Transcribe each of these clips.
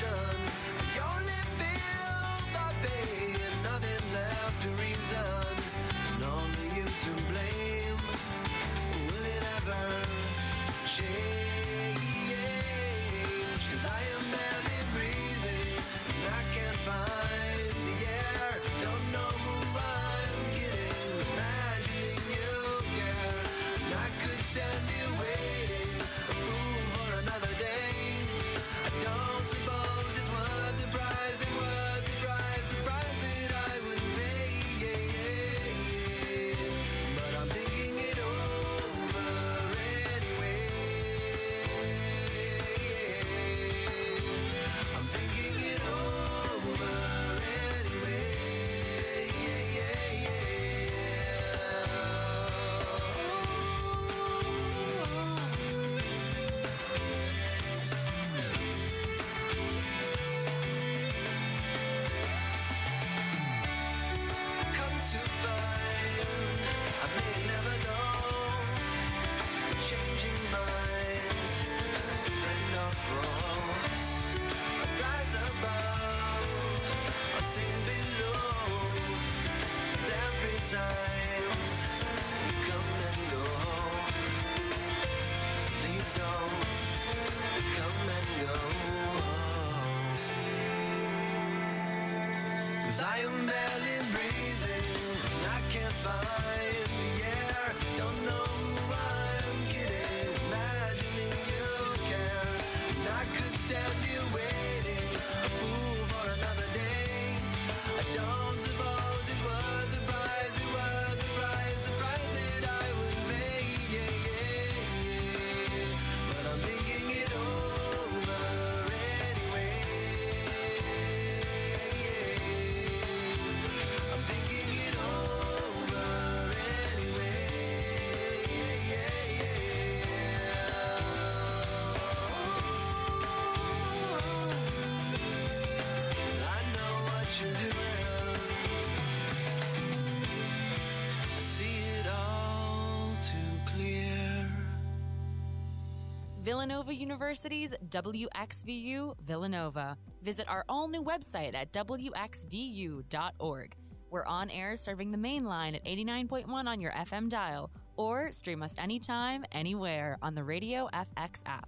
passion. You only feel the pain, nothing left to reason, and only you to blame. Will it ever change? Villanova University's WXVU Villanova. Visit our all new website at WXVU.org. We're on air serving the main line at 89.1 on your FM dial, or stream us anytime, anywhere on the Radio FX app.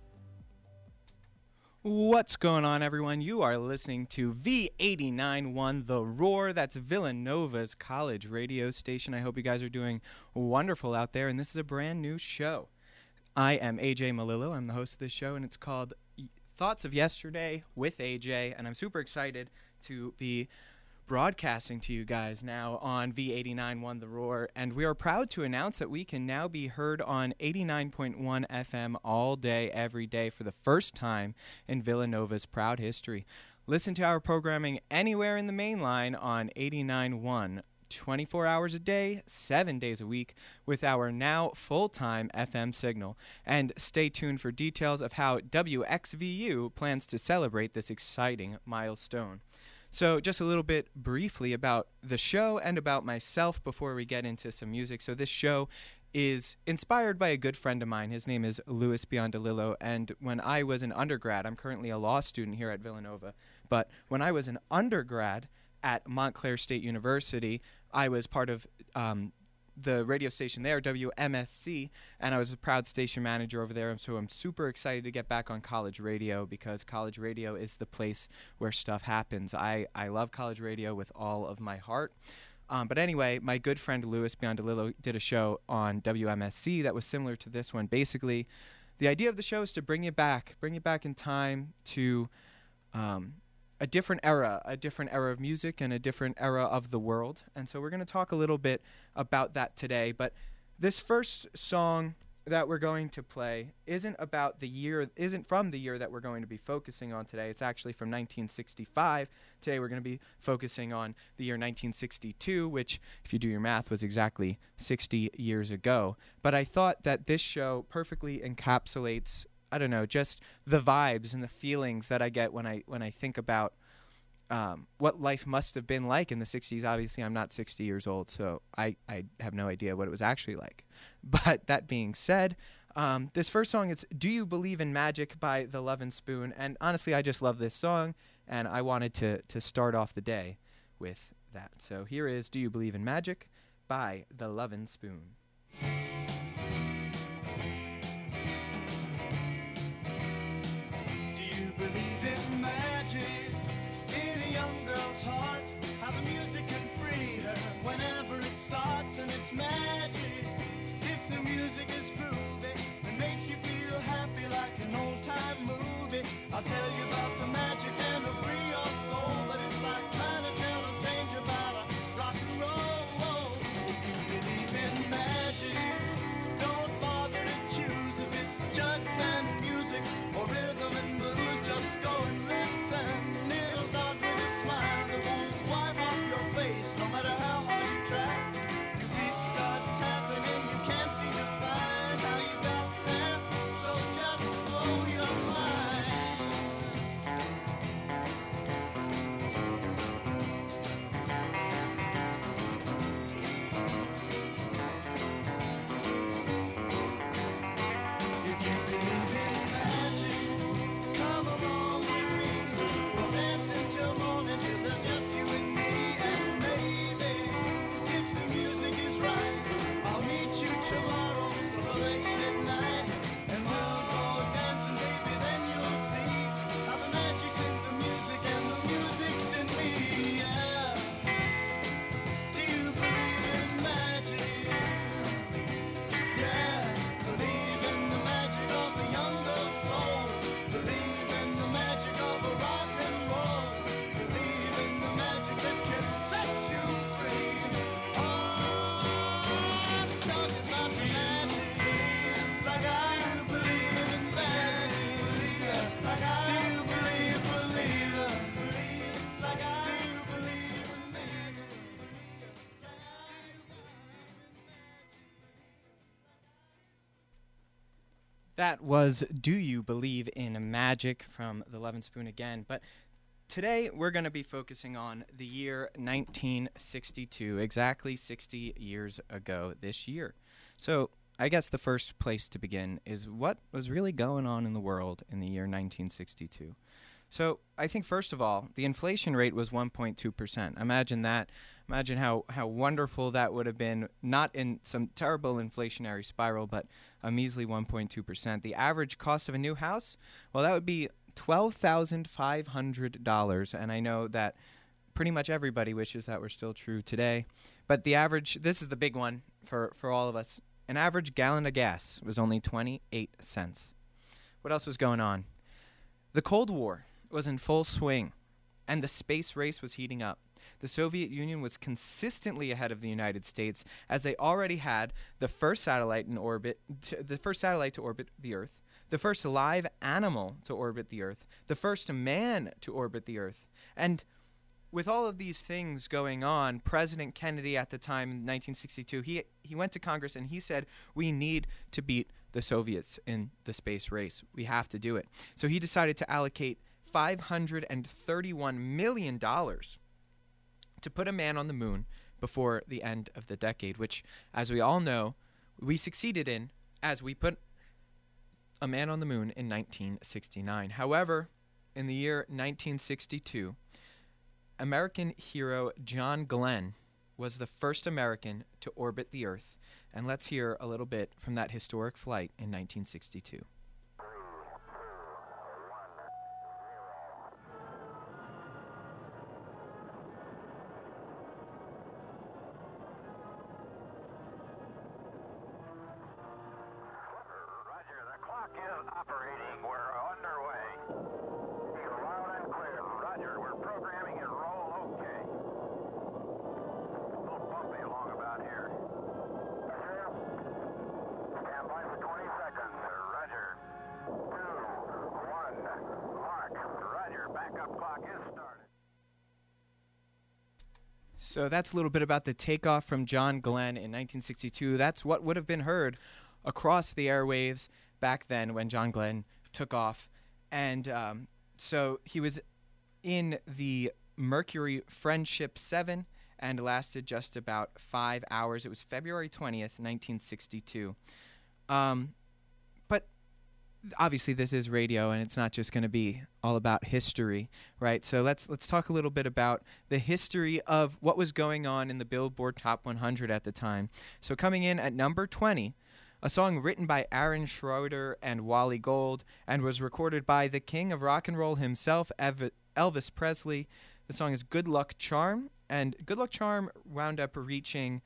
What's going on, everyone? You are listening to V891 The Roar. That's Villanova's college radio station. I hope you guys are doing wonderful out there, and this is a brand new show. I am AJ Malillo. I'm the host of this show, and it's called Thoughts of Yesterday with AJ, and I'm super excited to be broadcasting to you guys now on V89.1 The Roar, and we are proud to announce that we can now be heard on 89.1 FM all day, every day for the first time in Villanova's proud history. Listen to our programming anywhere in the main line on 89.1 24 hours a day, 7 days a week, with our now full time FM signal. And stay tuned for details of how WXVU plans to celebrate this exciting milestone. So, just a little bit briefly about the show and about myself before we get into some music. So, this show is inspired by a good friend of mine. His name is Louis Biondolillo. And when I was an undergrad, I'm currently a law student here at Villanova, but when I was an undergrad at Montclair State University, I was part of um, the radio station there, WMSC, and I was a proud station manager over there. So I'm super excited to get back on college radio because college radio is the place where stuff happens. I, I love college radio with all of my heart. Um, but anyway, my good friend Louis Biondolillo did a show on WMSC that was similar to this one. Basically, the idea of the show is to bring you back, bring you back in time to um, a different era, a different era of music and a different era of the world. And so we're going to talk a little bit about that today. But this first song that we're going to play isn't about the year, isn't from the year that we're going to be focusing on today. It's actually from 1965. Today we're going to be focusing on the year 1962, which, if you do your math, was exactly 60 years ago. But I thought that this show perfectly encapsulates I don't know, just the vibes and the feelings that I get when I when I think about um, what life must have been like in the 60s. Obviously, I'm not 60 years old, so I, I have no idea what it was actually like. But that being said, Um, this first song, it's "Do You Believe in Magic" by The Lovin' Spoonful, and honestly, I just love this song, and I wanted to to start off the day with that. So here is "Do You Believe in Magic" by The Lovin' Spoonful. That was Do You Believe in Magic from The Lovin' Spoonful again. But today we're going to be focusing on the year 1962, exactly 60 years ago this year. So I guess the first place to begin is what was really going on in the world in the year 1962. So I think first of all, the inflation rate was 1.2%. Imagine that. Imagine how, how wonderful that would have been, not in some terrible inflationary spiral, but a measly 1.2%. The average cost of a new house, well, that would be $12,500. And I know that pretty much everybody wishes that were still true today. But the average, this is the big one for, for all of us. An average gallon of gas was only 28 cents. What else was going on? The Cold War was in full swing, and the space race was heating up. The Soviet Union was consistently ahead of the United States, as they already had the first satellite in orbit, the first satellite to orbit the Earth, the first live animal to orbit the Earth, the first man to orbit the Earth, and with all of these things going on, President Kennedy at the time in 1962, he he went to Congress and he said we need to beat the Soviets in the space race. We have to do it. So he decided to allocate 531 million dollars to put a man on the moon before the end of the decade, which as we all know, we succeeded in as we put a man on the moon in 1969. However, in the year 1962, American hero John Glenn was the first American to orbit the Earth. And let's hear a little bit from that historic flight in 1962. So that's a little bit about the takeoff from John Glenn in 1962. That's what would have been heard across the airwaves back then when John Glenn took off. And um, so he was in the Mercury Friendship 7 and lasted just about five hours. It was February 20th, 1962. Um, obviously this is radio and it's not just going to be all about history right? So let's let's talk a little bit about the history of what was going on in the billboard top 100 at the time. So coming in at number 20 a song written by Aaron Schroeder and Wally Gold and was recorded by the king of rock and roll himself Elvis Presley. The song is Good Luck Charm and Good Luck Charm wound up reaching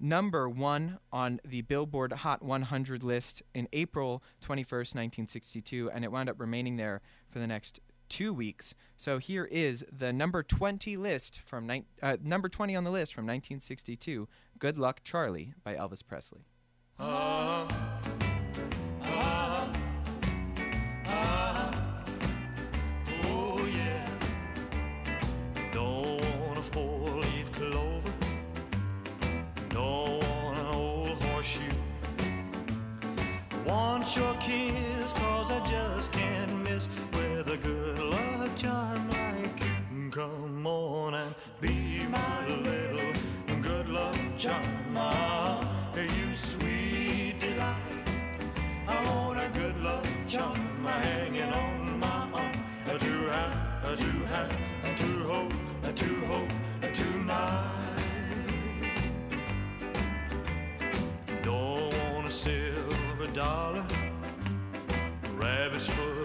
number one on the Billboard Hot 100 list in April 21st, 1962, and it wound up remaining there for the next two weeks. So here is the number 20 list from ni- uh, number 20 on the list from 1962. Good Luck Charm by Elvis Presley. Oh your kiss, foot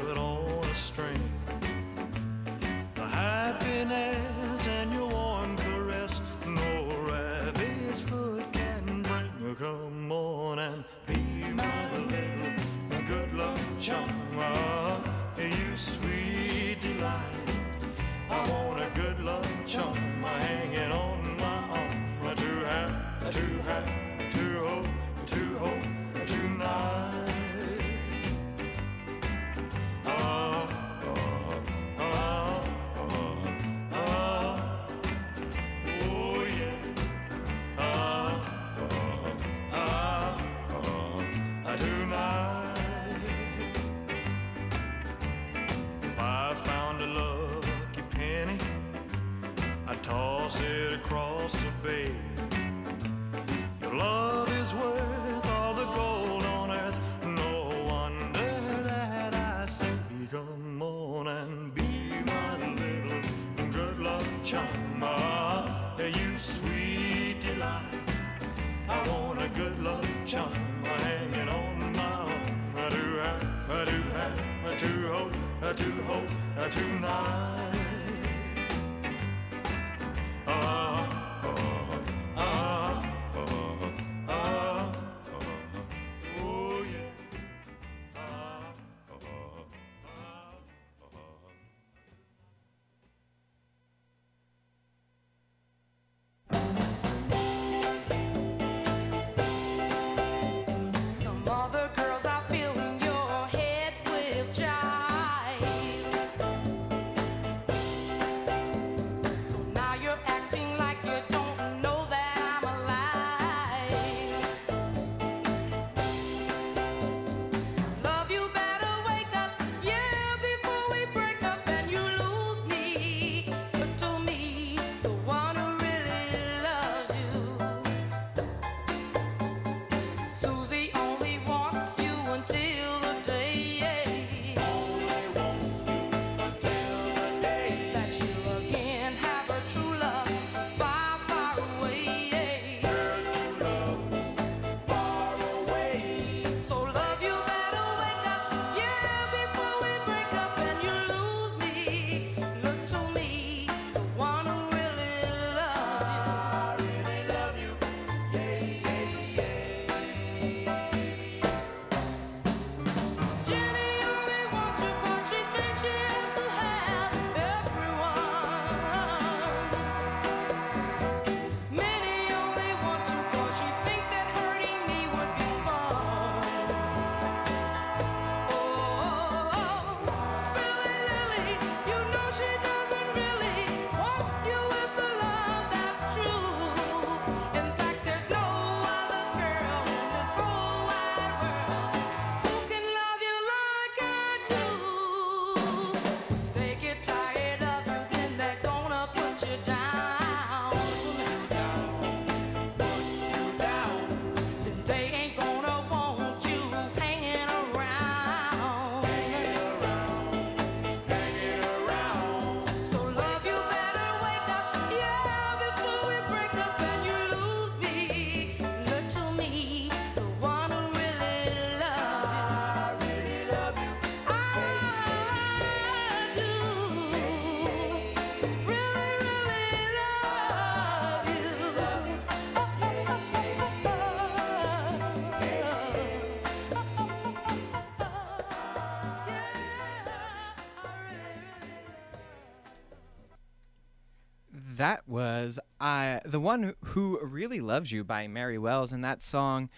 That was uh, the one who really loves you by Mary Wells, and that song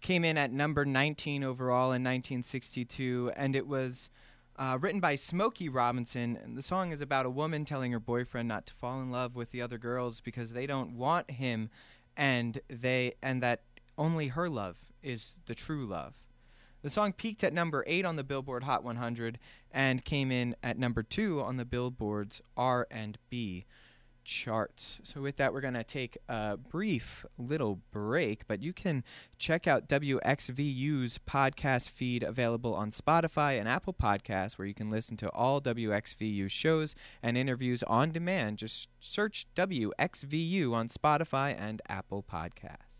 came in at number 19 overall in 1962, and it was uh, written by Smokey Robinson. And the song is about a woman telling her boyfriend not to fall in love with the other girls because they don't want him, and they and that only her love is the true love. The song peaked at number 8 on the Billboard Hot 100 and came in at number 2 on the Billboard's R&B charts. So with that we're going to take a brief little break, but you can check out WXVU's podcast feed available on Spotify and Apple Podcasts where you can listen to all WXVU shows and interviews on demand. Just search WXVU on Spotify and Apple Podcasts.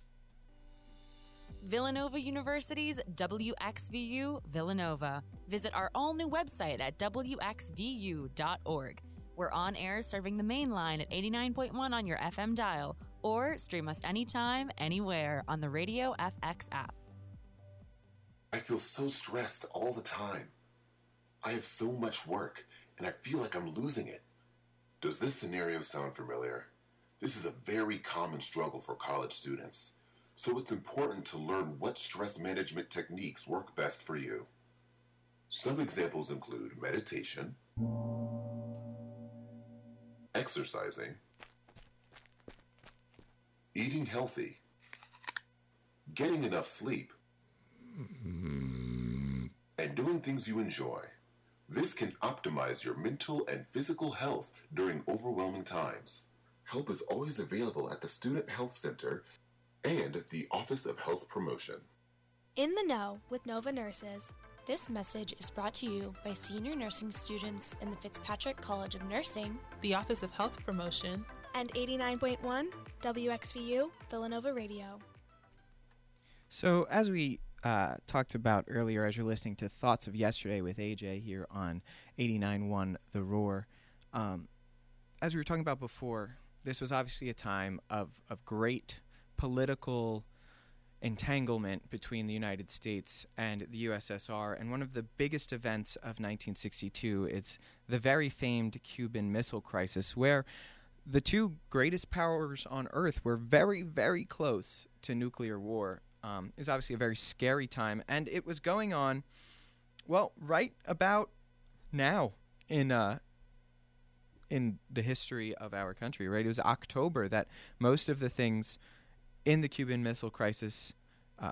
Villanova University's WXVU Villanova. Visit our all new website at WXVU.org. We're on air serving the main line at 89.1 on your FM dial, or stream us anytime, anywhere on the Radio FX app. I feel so stressed all the time. I have so much work, and I feel like I'm losing it. Does this scenario sound familiar? This is a very common struggle for college students, so it's important to learn what stress management techniques work best for you. Some examples include meditation, exercising, eating healthy, getting enough sleep, and doing things you enjoy. This can optimize your mental and physical health during overwhelming times. Help is always available at the Student Health Center and the Office of Health Promotion. In the Know with Nova Nurses. This message is brought to you by senior nursing students in the Fitzpatrick College of Nursing the Office of Health Promotion, and 89.1 WXVU Villanova Radio. So, as we uh, talked about earlier, as you're listening to Thoughts of Yesterday with AJ here on 89.1 The Roar, um, as we were talking about before, this was obviously a time of, of great political entanglement between the United States and the USSR. And one of the biggest events of 1962 is the very famed Cuban Missile Crisis, where the two greatest powers on Earth were very, very close to nuclear war. Um, it was obviously a very scary time, and it was going on, well, right about now in uh, in the history of our country. Right, it was October that most of the things in the Cuban Missile Crisis uh,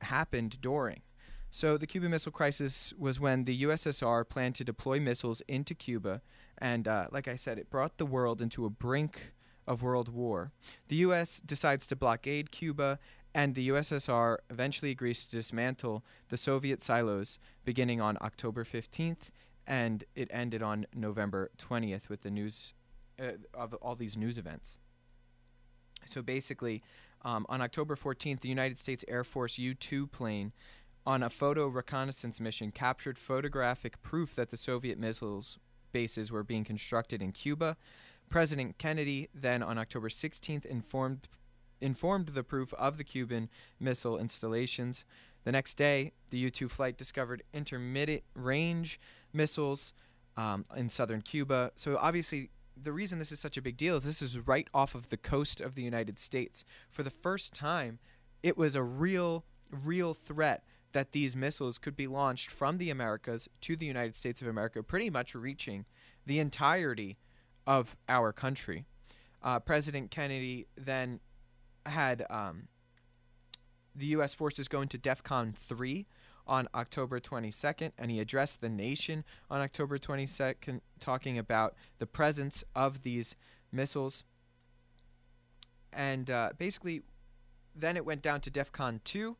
happened during. So the Cuban Missile Crisis was when the USSR planned to deploy missiles into Cuba, and uh, like I said, it brought the world into a brink of world war. The U.S. decides to blockade Cuba, and the USSR eventually agrees to dismantle the Soviet silos beginning on October 15th, and it ended on November 20th with the news uh, of all these news events. So basically, um, on October 14th, the United States Air Force U 2 plane on a photo reconnaissance mission captured photographic proof that the Soviet missiles bases were being constructed in Cuba. President Kennedy then on October 16th informed informed the proof of the Cuban missile installations. The next day, the U 2 flight discovered intermediate range missiles um, in southern Cuba. So obviously, the reason this is such a big deal is this is right off of the coast of the United States. For the first time, it was a real, real threat that these missiles could be launched from the Americas to the United States of America, pretty much reaching the entirety of our country. Uh, President Kennedy then had um, the U.S. forces go into DEFCON 3 on October 22nd, and he addressed the nation on October 22nd, talking about the presence of these missiles. And uh, basically, then it went down to DEFCON 2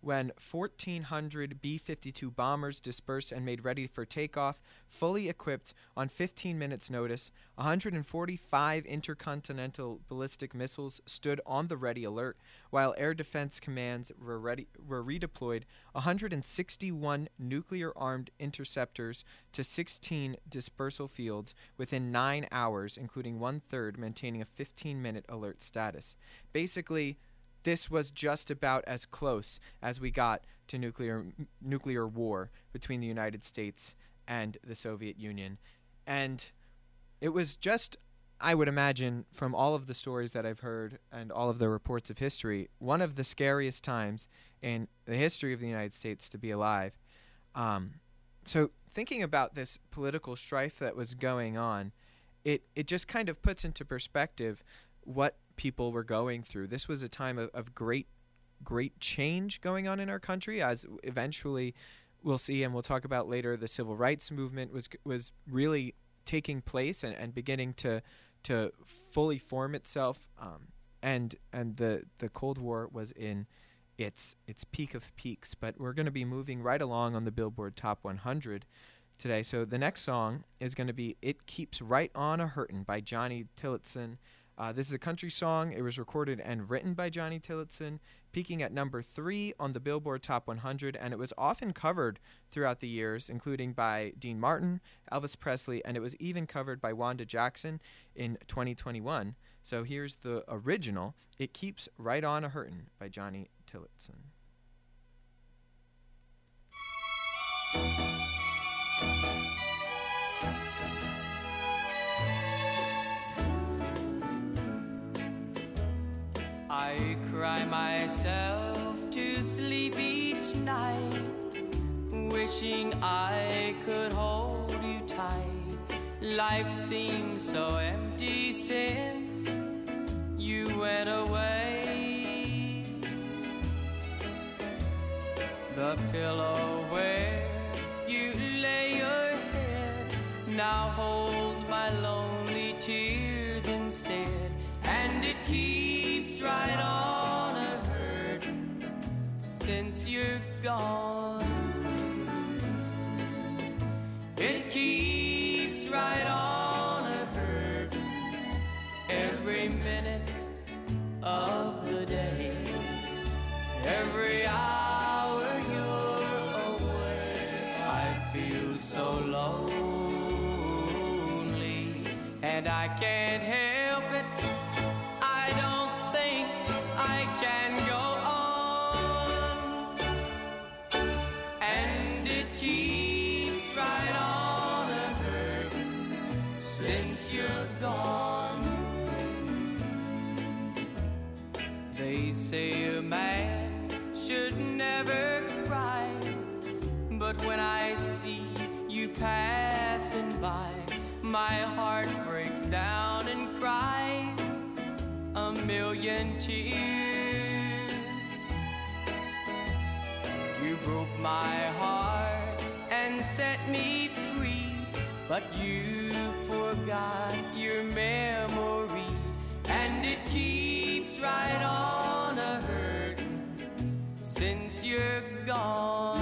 when 1,400 B 52 bombers dispersed and made ready for takeoff, fully equipped on 15 minutes' notice. 145 intercontinental ballistic missiles stood on the ready alert, while air defense commands were, ready, were redeployed. 161 nuclear armed interceptors to 16 dispersal fields within nine hours, including one third maintaining a 15 minute alert status. Basically, this was just about as close as we got to nuclear m- nuclear war between the United States and the Soviet Union, and it was just I would imagine from all of the stories that I've heard and all of the reports of history, one of the scariest times in the history of the United States to be alive. Um, so, thinking about this political strife that was going on, it, it just kind of puts into perspective what people were going through. This was a time of, of great, great change going on in our country, as eventually we'll see and we'll talk about later. The civil rights movement was was really taking place and, and beginning to to fully form itself. Um, and and the the Cold War was in its its peak of peaks. But we're going to be moving right along on the Billboard Top 100 today. So the next song is going to be "It Keeps Right On a Hurtin'" by Johnny Tillotson. Uh, this is a country song. It was recorded and written by Johnny Tillotson, peaking at number three on the Billboard Top 100, and it was often covered throughout the years, including by Dean Martin, Elvis Presley, and it was even covered by Wanda Jackson in 2021. So here's the original It Keeps Right On a Hurtin' by Johnny Tillotson. I cry myself to sleep each night, wishing I could hold you tight. Life seems so empty since you went away. The pillow where you lay your head now holds my lonely tears instead, and it keeps right on a hurtin' since you're gone. It keeps right on a hurtin' every minute of the day, every hour you're away. I feel so lonely, and I can't help my heart breaks down and cries a million tears. You broke my heart and set me free, but you forgot your memory, and it keeps right on a hurtin' since you're gone.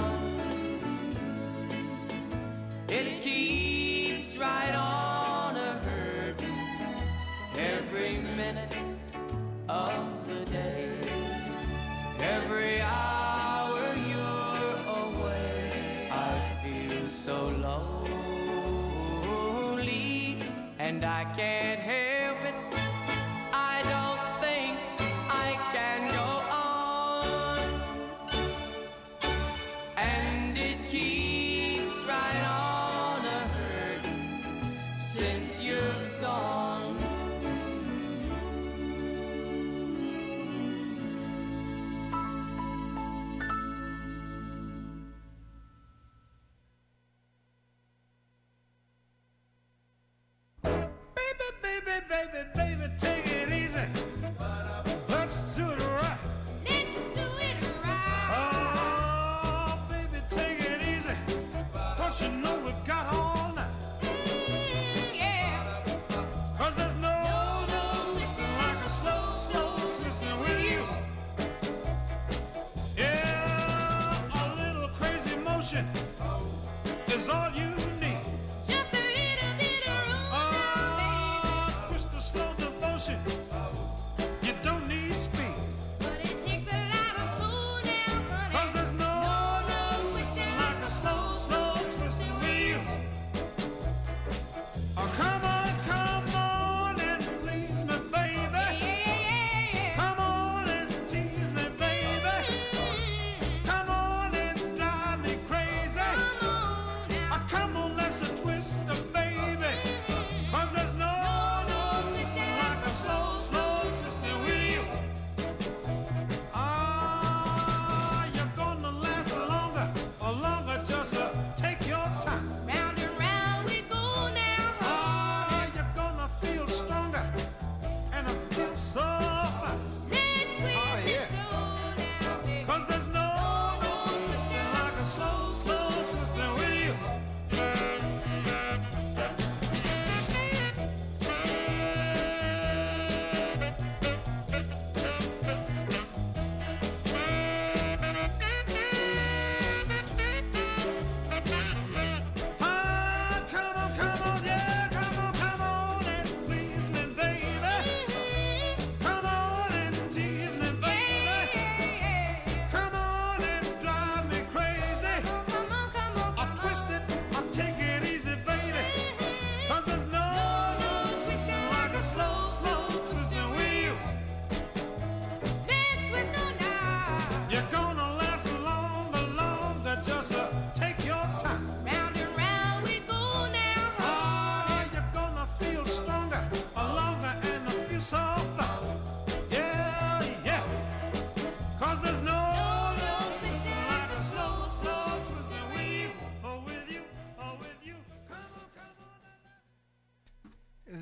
Can't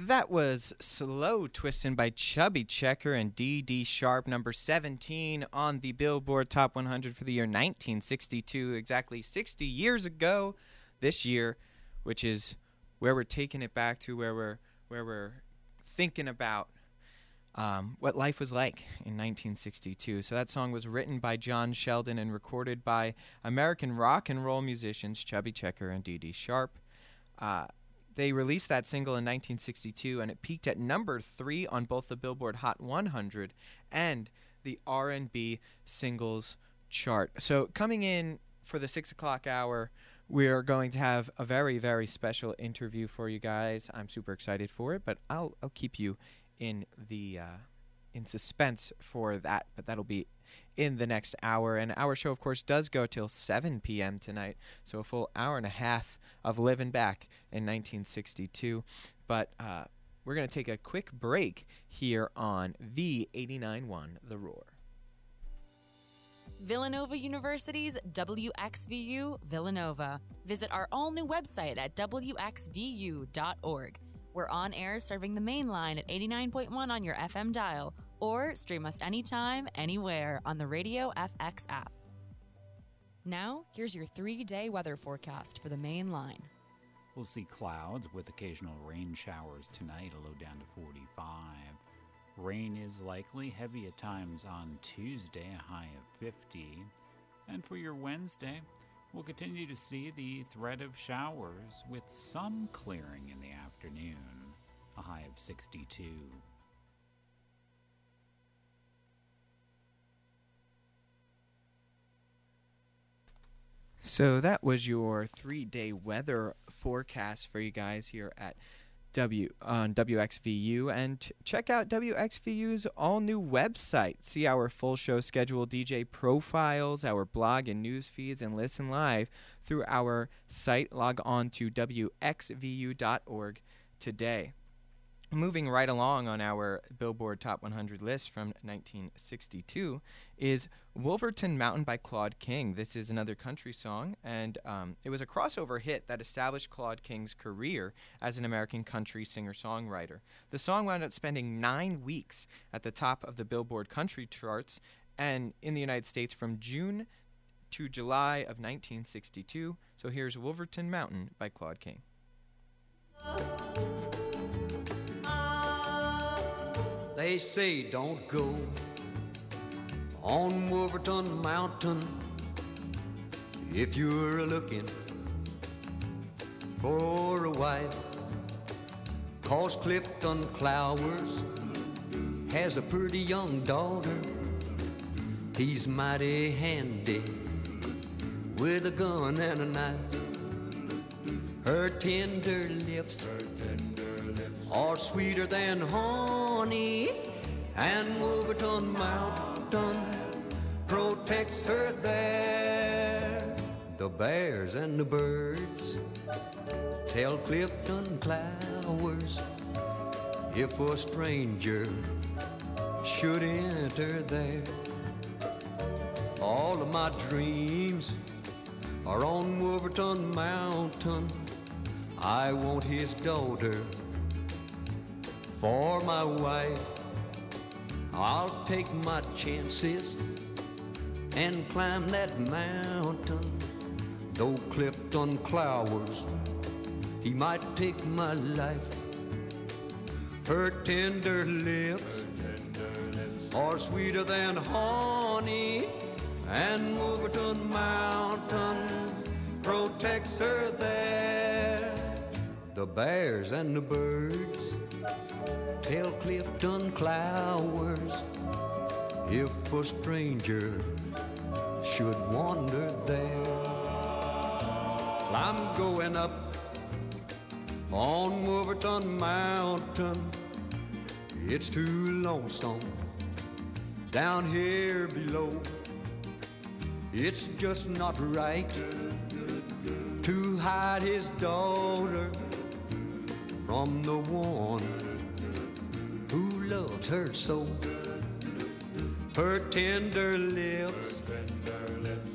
That was Slow Twistin' by Chubby Checker and Dee Dee Sharp, number 17 on the Billboard Top 100 for the year 1962, exactly 60 years ago this year, which is where we're taking it back to, where we're, where we're thinking about um, what life was like in 1962. So that song was written by John Sheldon and recorded by American rock and roll musicians Chubby Checker and Dee Sharp. Uh, they released that single in 1962, and it peaked at number three on both the Billboard Hot 100 and the R&B singles chart. So coming in for the six o'clock hour, we are going to have a very, very special interview for you guys. I'm super excited for it, but I'll I'll keep you in the uh, in suspense for that. But that'll be in the next hour. And our show, of course, does go till 7 p.m. tonight, so a full hour and a half of living back in 1962. But uh, we're going to take a quick break here on V89.1 The Roar. Villanova University's WXVU Villanova. Visit our all new website at WXVU.org. We're on air serving the main line at 89.1 on your FM dial, or stream us anytime, anywhere on the Radio FX app. Now, here's your three day weather forecast for the main line. We'll see clouds with occasional rain showers tonight, a low down to 45. Rain is likely, heavy at times on Tuesday, a high of 50. And for your Wednesday, we'll continue to see the threat of showers with some clearing in the afternoon, a high of 62. So that was your three-day weather forecast for you guys here at W on WXVU, and ch- check out WXVU's all-new website. See our full show schedule, DJ profiles, our blog and news feeds, and listen live through our site. Log on to WXVU.org today. Moving right along on our Billboard Top 100 list from 1962 is Wolverton Mountain by Claude King. This is another country song, and um, it was a crossover hit that established Claude King's career as an American country singer songwriter. The song wound up spending nine weeks at the top of the Billboard country charts and in the United States from June to July of 1962. So here's Wolverton Mountain by Claude King. They say don't go on Wolverton Mountain if you're looking for a wife. Cause Clifton Clowers has a pretty young daughter. He's mighty handy with a gun and a knife. Her tender lips are sweeter than honey, and Wolverton Mountain protects her there. The bears and the birds tell Clifton Clowers if a stranger should enter there. All of my dreams are on Wolverton Mountain. I want his daughter for my wife. I'll take my chances and climb that mountain. Though Clifton Clowers, he might take my life. Her tender lips are sweeter than honey, and Wolverton Mountain protects her there. The bears and the birds tell Clifton Clowers if a stranger should wander there. I'm going up on Wolverton Mountain. It's too lonesome down here below. It's just not right to hide his daughter from the one loves her so. Her tender lips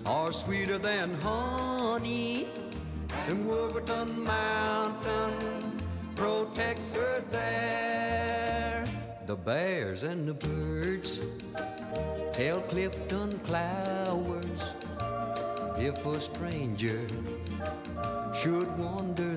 are sweeter than honey, and Wolverton Mountain protects her there. The bears and the birds tell Clifton Clowers if a stranger should wander.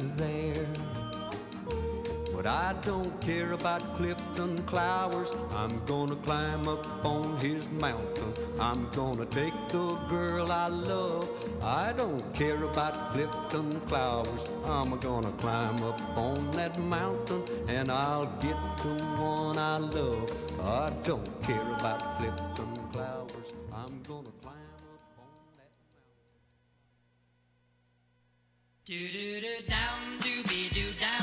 But I don't care about Clifton Clowers. I'm gonna climb up on his mountain. I'm gonna take the girl I love. I don't care about Clifton Clowers. I'm gonna climb up on that mountain and I'll get the one I love. I don't care about Clifton Clowers. I'm gonna climb up on that mountain. Do do do down, doobie doo down down.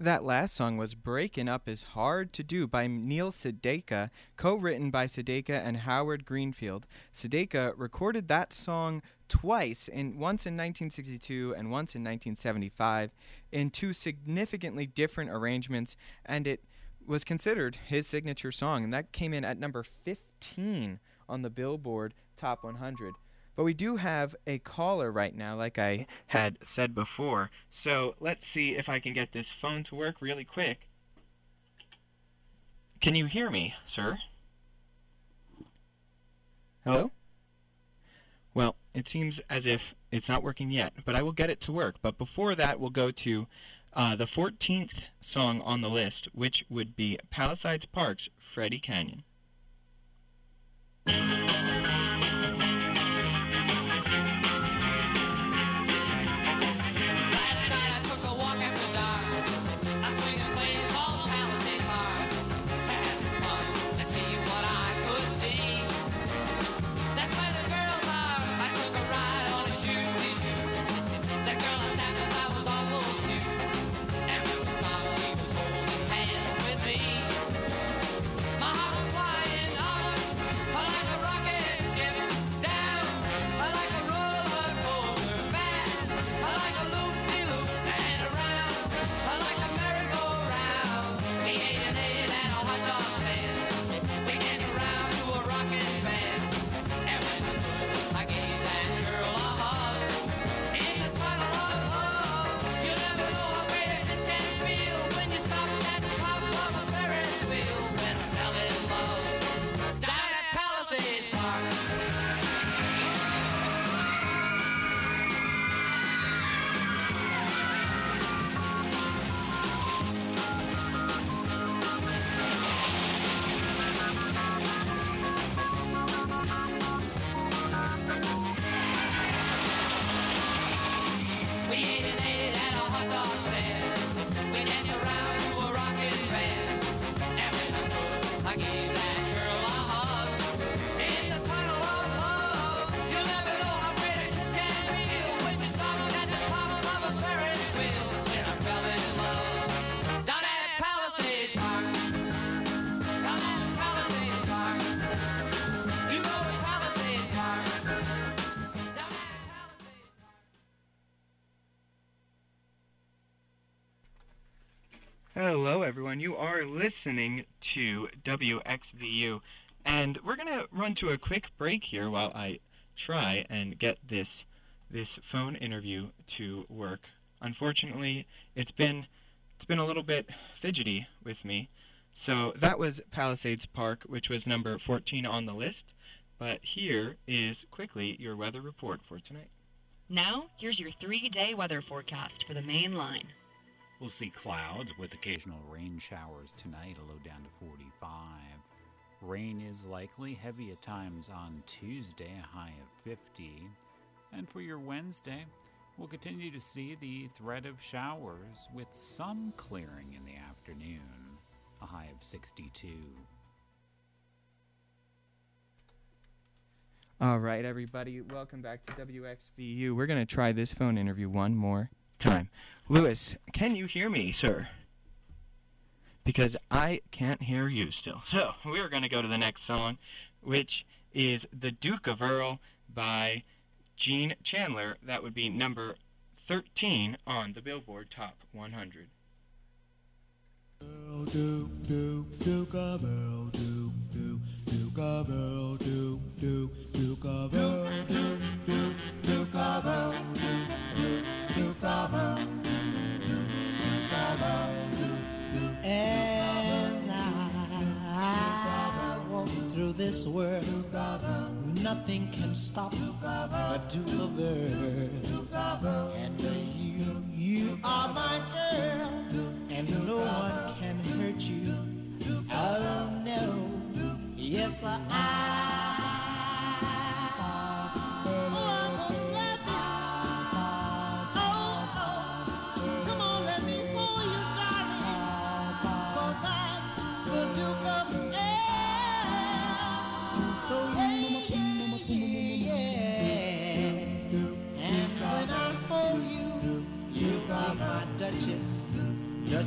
That last song was Breaking Up is Hard to Do by Neil Sedaka, co written by Sedaka and Howard Greenfield. Sedaka recorded that song twice, in, once in 1962 and once in 1975, in two significantly different arrangements, and it was considered his signature song, and that came in at number 15 on the Billboard Top 100. But we do have a caller right now, like I had said before. So let's see if I can get this phone to work really quick. Can you hear me, sir? Hello? Well, it seems as if it's not working yet, but I will get it to work. But before that, we'll go to uh, the 14th song on the list, which would be Palisades Park's Freddy Cannon. Are listening to WXVU, and we're gonna run to a quick break here while I try and get this this phone interview to work. Unfortunately, it's been it's been a little bit fidgety with me. So that was Palisades Park, which was number 14 on the list. But here is quickly your weather report for tonight. Now, here's your three day weather forecast for the main line. We'll see clouds with occasional rain showers tonight, a low down to 45. Rain is likely, heavy at times on Tuesday, a high of 50. And for your Wednesday, we'll continue to see the threat of showers with some clearing in the afternoon, a high of 62. All right, everybody, welcome back to WXVU. We're going to try this phone interview one more time. Lewis, can you hear me, sir? Because I can't hear you still. So, we're going to go to the next song, which is The Duke of Earl by Gene Chandler. That would be number 13 on the Billboard Top 100. Duke, Duke, Duke of Earl, Duke, Duke, Duke of Earl, Duke, Duke, Duke of Earl, this world, nothing can stop a Duke of Earl. And you, you are my girl, and no one can hurt you. Oh no, yes I.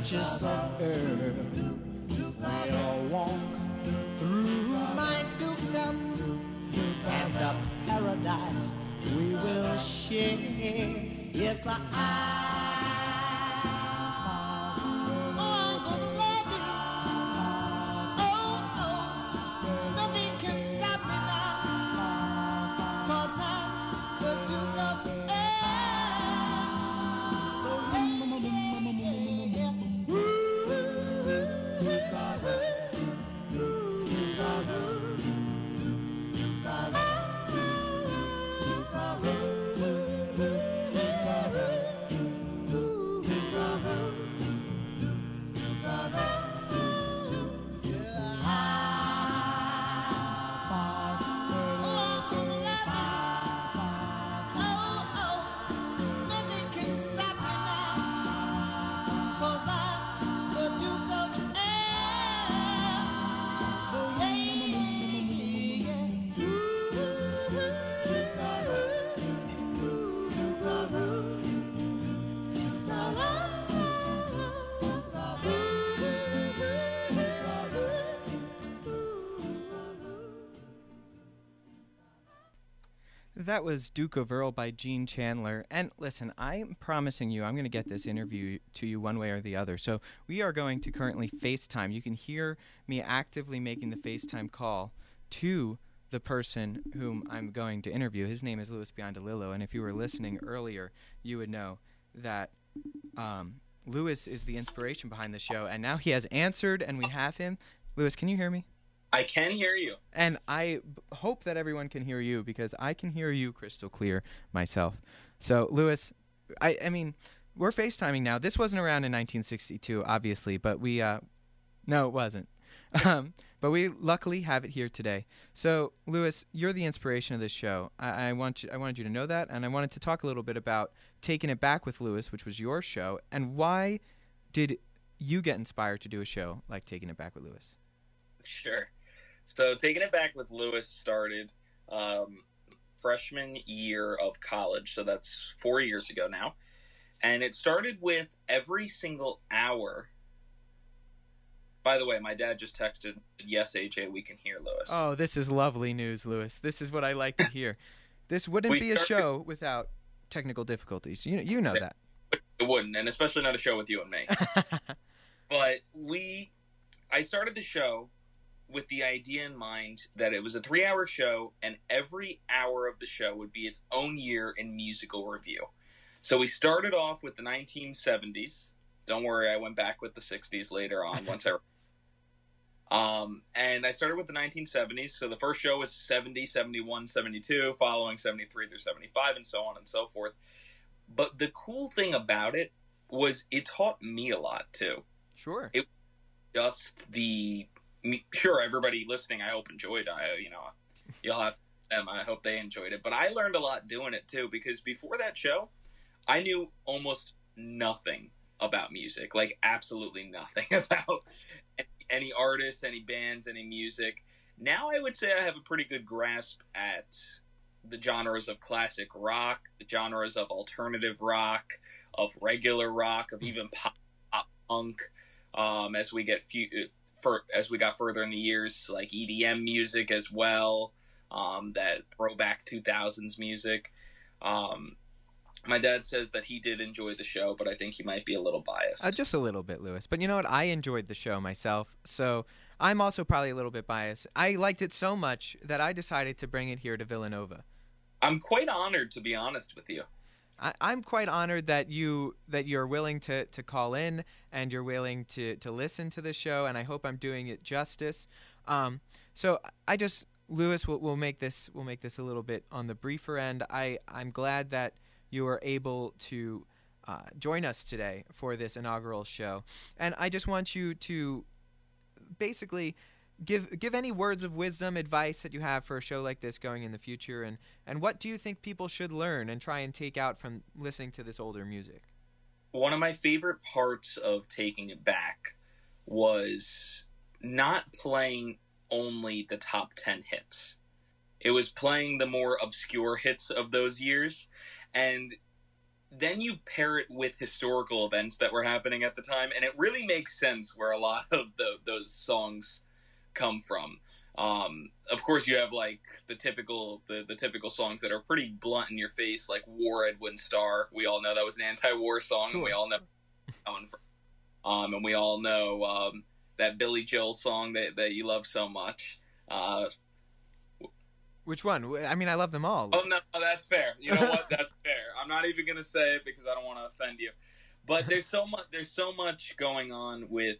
Duchess of Earl. We'll walk through my dukedom and a paradise we will share. Yes, I. That was Duke of Earl by Gene Chandler. And listen, I'm promising you, I'm going to get this interview to you one way or the other. So we are going to currently FaceTime. You can hear me actively making the FaceTime call to the person whom I'm going to interview. His name is Louis Biondolillo. And if you were listening earlier, you would know that um, Louis is the inspiration behind the show. And now he has answered, and we have him. Louis, can you hear me? I can hear you. And I b- hope that everyone can hear you because I can hear you crystal clear myself. So, Lewis, I, I mean, we're FaceTiming now. This wasn't around in 1962, obviously, but we, uh, no, it wasn't. Um, but we luckily have it here today. So, Lewis, you're the inspiration of this show. I, I want you, I wanted you to know that, and I wanted to talk a little bit about taking it back with Lewis, which was your show, and why did you get inspired to do a show like Taking It Back with Lewis? Sure. So taking it back with Lewis started um, freshman year of college. So that's four years ago now. And it started with every single hour. By the way, my dad just texted, "Yes, AJ, we can hear Lewis." Oh, this is lovely news, Lewis. This is what I like to hear. this wouldn't We be a started- show without technical difficulties. You you know that. It wouldn't, and especially not a show with you and me. but we, I started the show with the idea in mind that it was a three-hour show, and every hour of the show would be its own year in musical review. So we started off with the 1970s. Don't worry, I went back with the 60s later on once I. Um, and I started with the 1970s. So the first show was 70, 71, 72, following 73 through 75, and so on and so forth. But the cool thing about it was it taught me a lot too. Sure. It just the me- sure everybody listening I hope enjoyed. I you know you'll have them. I hope they enjoyed it. But I learned a lot doing it too because before that show, I knew almost nothing about music. Like absolutely nothing about any, artists, any bands, any music. Now I would say I have a pretty good grasp at the genres of classic rock, the genres of alternative rock, of regular rock, of even pop, pop punk. Um, as we get few, for as we got further in the years, like EDM music as well, um, that throwback 2000s music. Um, my dad says that he did enjoy the show, but I think he might be a little biased. Uh, just a little bit, Lewis. But you know what? I enjoyed the show myself, so I'm also probably a little bit biased. I liked it so much that I decided to bring it here to Villanova. I'm quite honored, to be honest with you. I, I'm quite honored that you that you're willing to, to call in and you're willing to, to listen to the show, and I hope I'm doing it justice. Um, so I just Lewis will will make this we'll make this a little bit on the briefer end. I I'm glad that you are able to uh, join us today for this inaugural show, and I just want you to basically give give any words of wisdom, advice that you have for a show like this going in the future, and and what do you think people should learn and try and take out from listening to this older music? One of my favorite parts of taking it back was not playing only the top 10 hits. It was playing the more obscure hits of those years. And then you pair it with historical events that were happening at the time. And it really makes sense where a lot of the, those songs come from. Um, of course, you have like the typical the, the typical songs that are pretty blunt in your face, like "War Edwin Starr." We all know that was an anti-war song. and We all know. Um, and we all know um, that Billy Joel song that, that you love so much. Uh, Which one? I mean, I love them all. oh no, that's fair. You know what? That's fair. I'm not even gonna say it because I don't want to offend you. But there's so much. There's so much going on with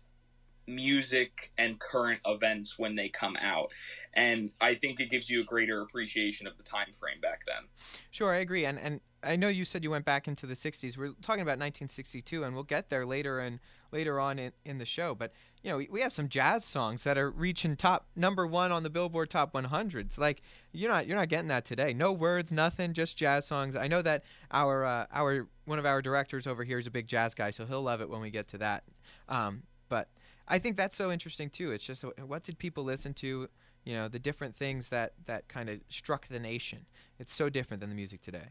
music and current events when they come out, and I think it gives you a greater appreciation of the time frame back then. Sure, I agree. And and I know you said you went back into the '60s. We're talking about 1962, and we'll get there later and later on in, in the show. But you know, we, we have some jazz songs that are reaching top number one on the Billboard Top 100s. Like you're not you're not getting that today. No words, nothing, just jazz songs. I know that our uh, our one of our directors over here is a big jazz guy, so he'll love it when we get to that. Um, but I think that's so interesting too. It's just what- did people listen to? You know, the different things that that kind of struck the nation. It's so different than the music today.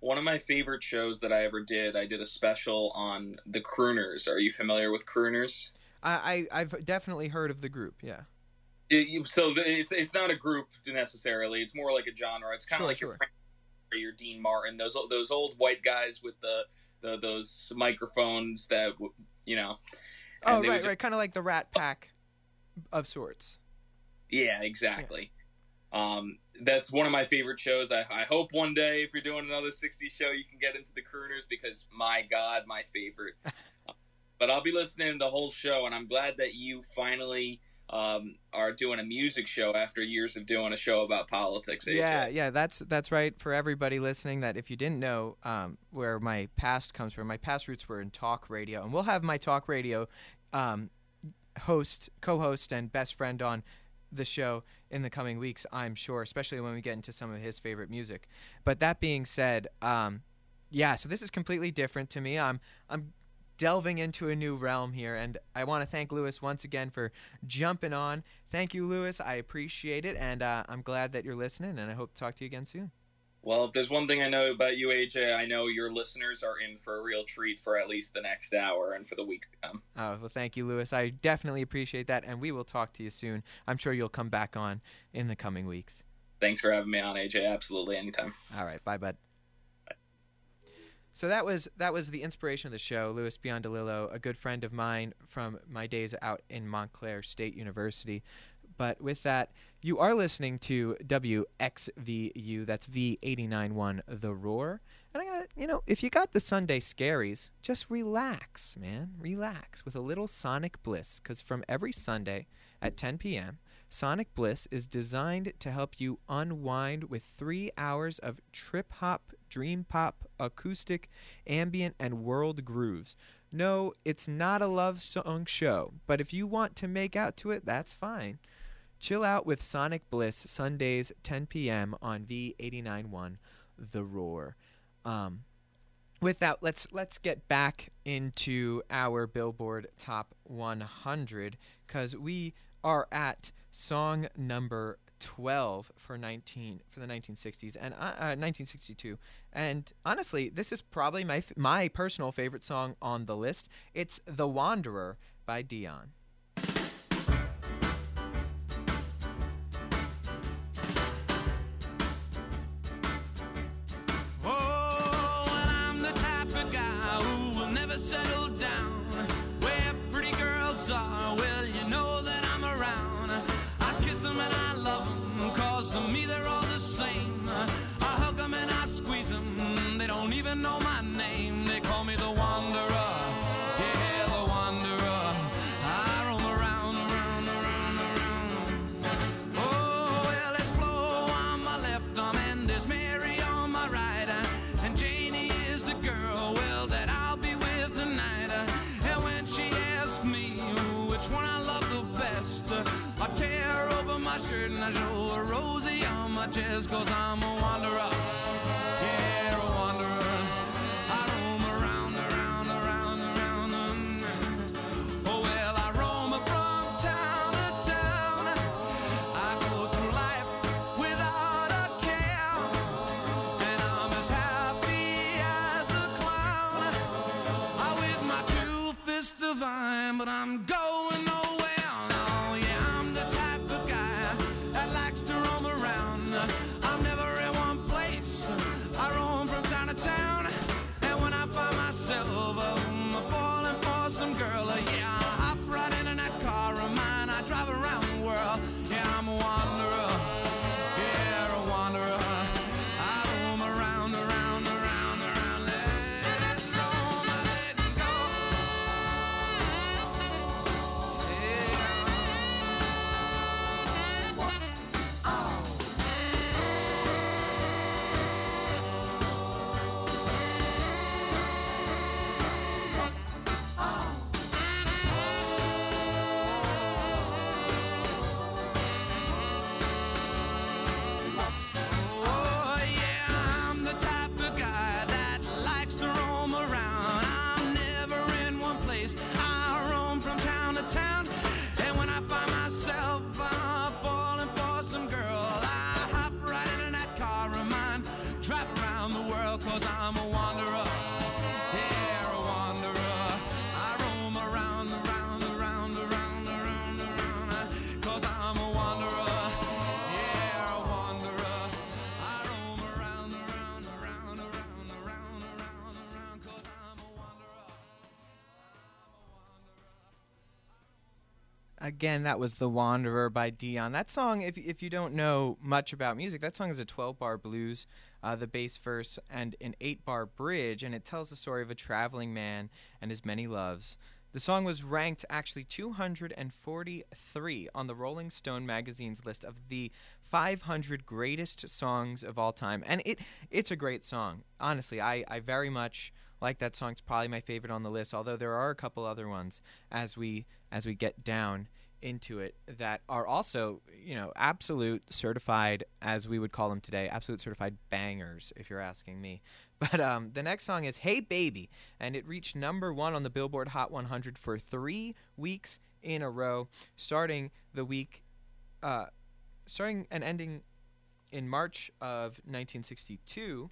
One of my favorite shows that I ever did, I did a special on the crooners. Are you familiar with crooners? I, I I've definitely heard of the group. Yeah. It, so the, it's it's not a group necessarily. It's more like a genre. It's kind of Sure, like sure. your Frank or your Dean Martin, those those old white guys with the, the those microphones that you know. Oh right, right, kind of like the Rat Pack of sorts. Yeah, exactly. Um, that's one of my favorite shows. I, I hope one day, if you're doing another 60 show, you can get into the crooners because my God, my favorite. but I'll be listening the whole show, and I'm glad that you finally um, are doing a music show after years of doing a show about politics. AJ. Yeah, yeah, that's that's right for everybody listening. That if you didn't know um, where my past comes from, my past roots were in talk radio, and we'll have my talk radio um, host, co-host, and best friend on the show in the coming weeks. I'm sure, especially when we get into some of his favorite music. But that being said, um, yeah, so this is completely different to me. I'm I'm delving into a new realm here, and I want to thank Lewis once again for jumping on. Thank you, Lewis. I appreciate it, and uh, I'm glad that you're listening, and I hope to talk to you again soon. Well, if there's one thing I know about you, AJ, I know your listeners are in for a real treat for at least the next hour and for the weeks to come. Oh, well, thank you, Lewis. I definitely appreciate that, and we will talk to you soon. I'm sure you'll come back on in the coming weeks. Thanks for having me on, AJ. Absolutely, anytime. All right, bye, bud. So that was that was the inspiration of the show. Louis Biondolillo, a good friend of mine from my days out in Montclair State University. But with that, you are listening to WXVU. That's V891 The Roar. And I got, you know, if you got the Sunday scaries, just relax, man. Relax with a little Sonic Bliss. Because from every Sunday at 10 p.m., Sonic Bliss is designed to help you unwind with three hours of trip hop, dream pop, acoustic, ambient, and world grooves. No, it's not a love song show, but if you want to make out to it, that's fine. Chill out with Sonic Bliss Sundays 10 p.m. on V891 The Roar. Um, with that, let's let's get back into our Billboard Top 100 because we are at song number 12 for 19 for the 1960s and uh, uh, 1962 and honestly this is probably my my personal favorite song on the list. It's the wanderer by dion cause I'm a Again, that was The Wanderer by Dion. That song, if, if you don't know much about music, that song is a 12 bar blues, uh, the bass verse, and an 8 bar bridge, and it tells the story of a traveling man and his many loves. The song was ranked actually 243 on the Rolling Stone magazine's list of the 500 greatest songs of all time. And it it's a great song. Honestly, I, I very much like that song. It's probably my favorite on the list, although there are a couple other ones as we as we get down into it that are also, you know, absolute certified as we would call them today, absolute certified bangers if you're asking me. But um, the next song is Hey Baby, and it reached number one on the Billboard Hot 100 for three weeks in a row, starting the week, uh, starting and ending in March of 1962.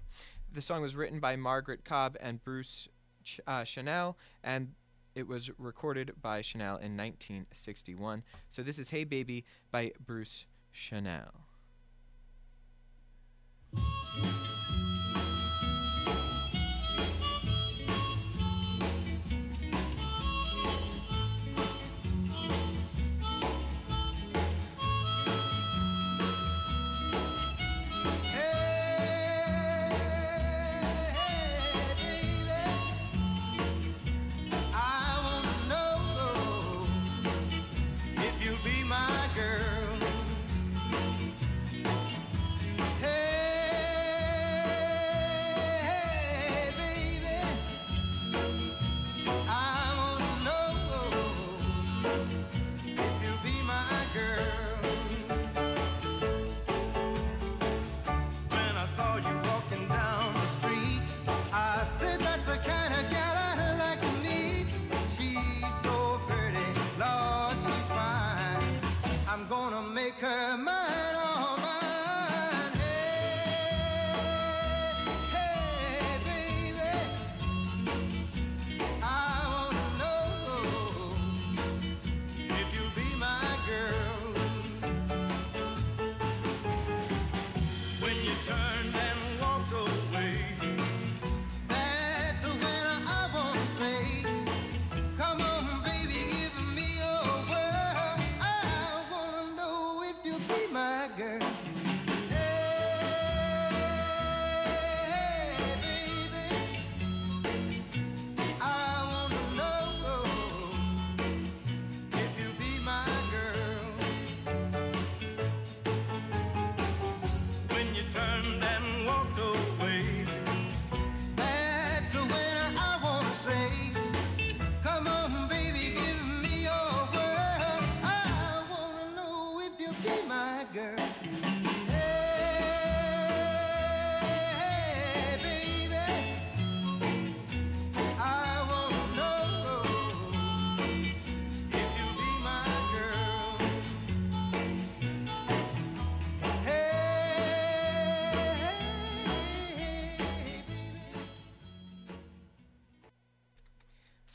The song was written by Margaret Cobb and Bruce Ch- uh, Channel, and it was recorded by Channel in 1961. So this is Hey Baby by Bruce Channel.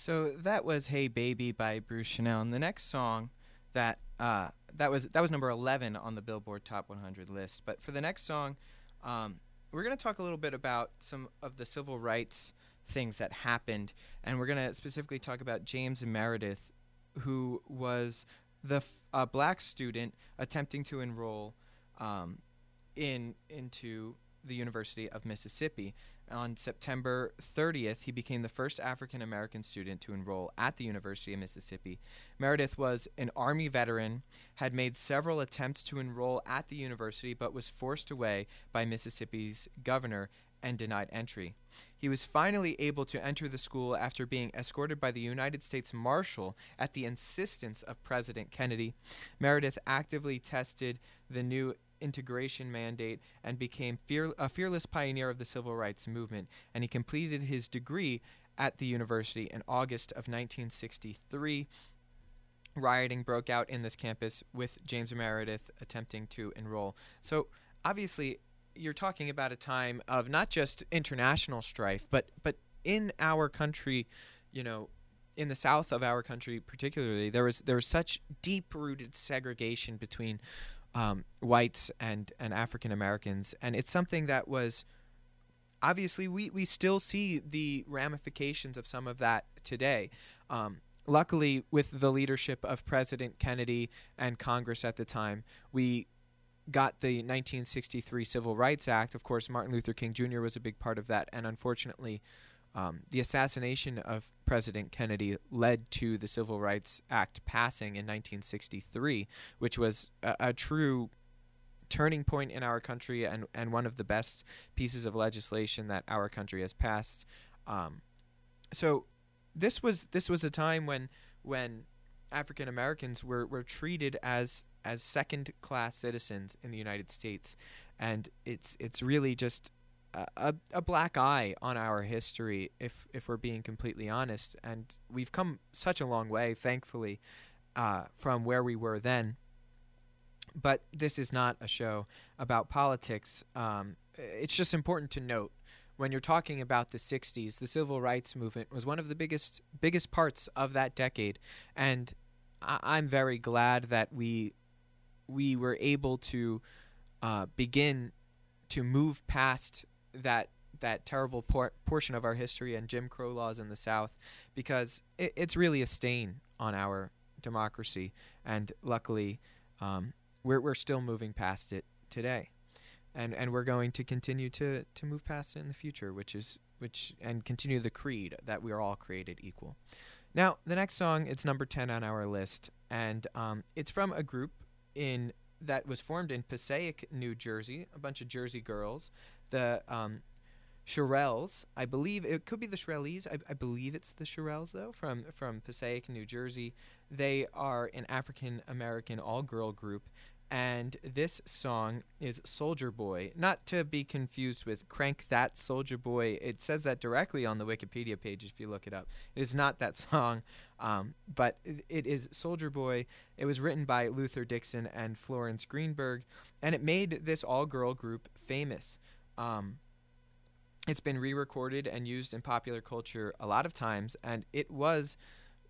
So that was "Hey Baby" by Bruce Channel, and the next song that uh, that was that was number 11 on the Billboard Top 100 list. But for the next song, um, we're going to talk a little bit about some of the civil rights things that happened, and we're going to specifically talk about James Meredith, who was the black student attempting to enroll um, in into the University of Mississippi. On September 30th, he became the first African American student to enroll at the University of Mississippi. Meredith was an Army veteran, had made several attempts to enroll at the university, but was forced away by Mississippi's governor and denied entry. He was finally able to enter the school after being escorted by the United States Marshal at the insistence of President Kennedy. Meredith actively tested the new integration mandate and became fear, a fearless pioneer of the civil rights movement, and he completed his degree at the university in August of 1963. Rioting broke out in this campus with James Meredith attempting to enroll. So, obviously, you're talking about a time of not just international strife, but but in our country, you know, in the south of our country particularly, there was there was such deep rooted segregation between um, whites and and African Americans, and it's something that was obviously we we still see the ramifications of some of that today. Um, luckily, with the leadership of President Kennedy and Congress at the time, we got the 1963 Civil Rights Act. Of course, Martin Luther King Jr. was a big part of that, and unfortunately, um, the assassination of President Kennedy led to the Civil Rights Act passing in 1963, which was a, a true turning point in our country and, and one of the best pieces of legislation that our country has passed. Um, so this was this was a time when when African Americans were, were treated as as second class citizens in the United States, and it's it's really just a, a, black eye on our history if if we're being completely honest. And we've come such a long way, thankfully, uh, from where we were then. But this is not a show about politics. Um, it's just important to note when you're talking about the 60s, the civil rights movement was one of the biggest biggest parts of that decade, and I- I'm very glad that we we were able to uh, begin to move past that that terrible por- portion of our history and Jim Crow laws in the South, because it, it's really a stain on our democracy, and luckily, um, we're we're still moving past it today. And and we're going to continue to to move past it in the future which is which and continue the creed that we are all created equal. Now the next song it's number 10 on our list. And um, it's from a group in that was formed in Passaic, New Jersey, a bunch of Jersey girls. The um, Shirelles, I believe it could be the Shirelles. I, I believe it's the Shirelles though, from from Passaic, New Jersey. They are an African American all girl group, and this song is Soldier Boy, not to be confused with Crank That Soldier Boy. It says that directly on the Wikipedia page if you look it up. It is not that song, um, but it, is Soldier Boy. It was written by Luther Dixon and Florence Greenberg, and it made this all girl group famous. Um, it's been re recorded and used in popular culture a lot of times, and it was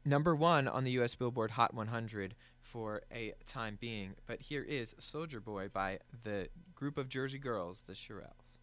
number one on the US Billboard Hot 100 for a time being. But here is Soldier Boy by the group of Jersey girls, the Shirelles.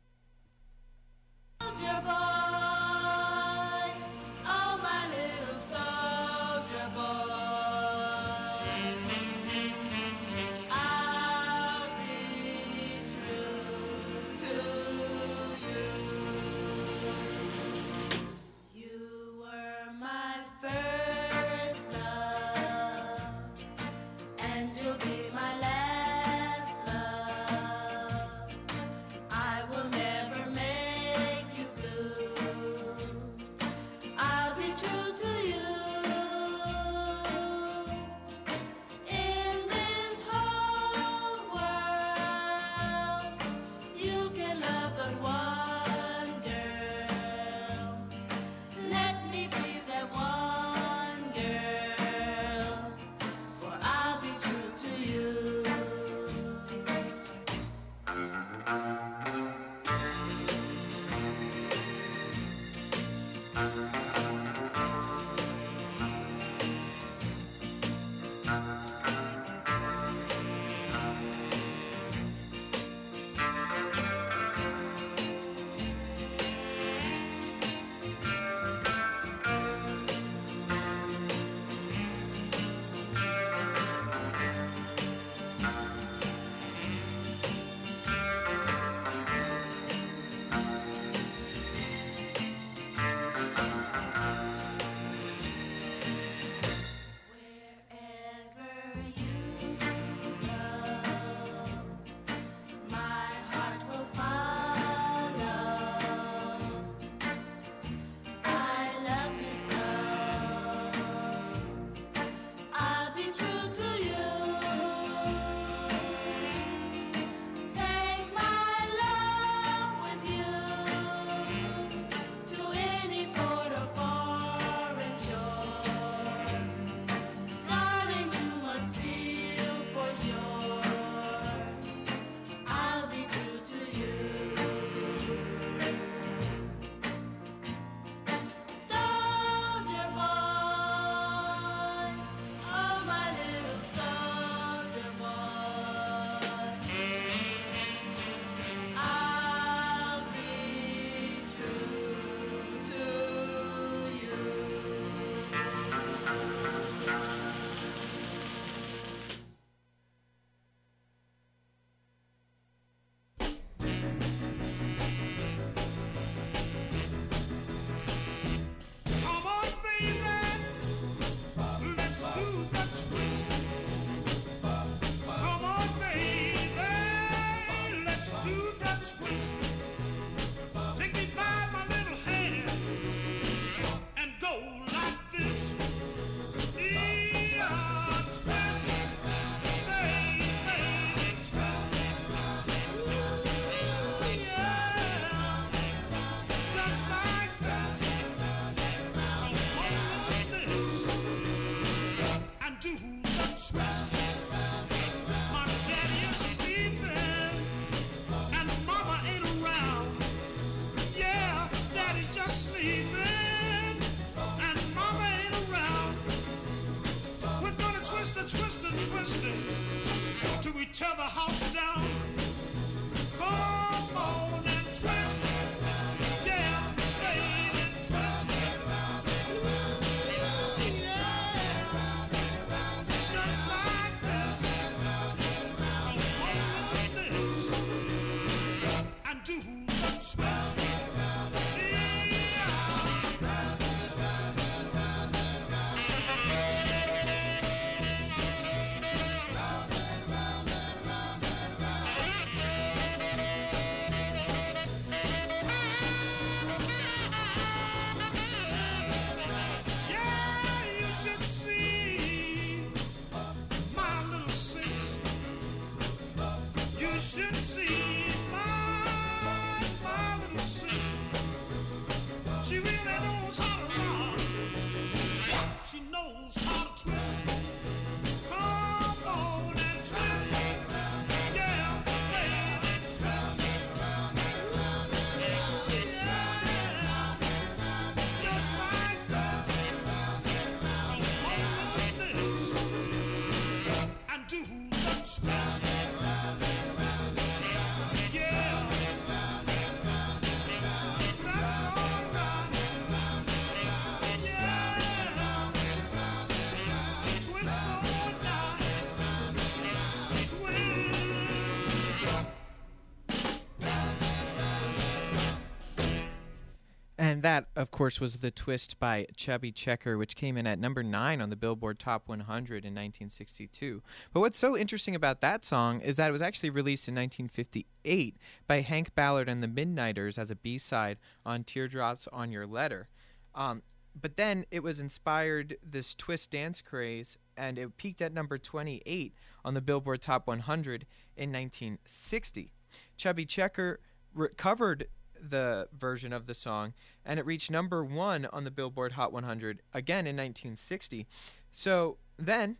And that, of course, was The Twist by Chubby Checker, which came in at number nine on the Billboard Top 100 in 1962. But what's so interesting about that song is that it was actually released in 1958 by Hank Ballard and the Midnighters as a B side on Teardrops on Your Letter. Um, but then it was inspired this twist dance craze, and it peaked at number 28 on the Billboard Top 100 in 1960. Chubby Checker re- covered the version of the song, and it reached number one on the Billboard Hot 100 again in 1960. So then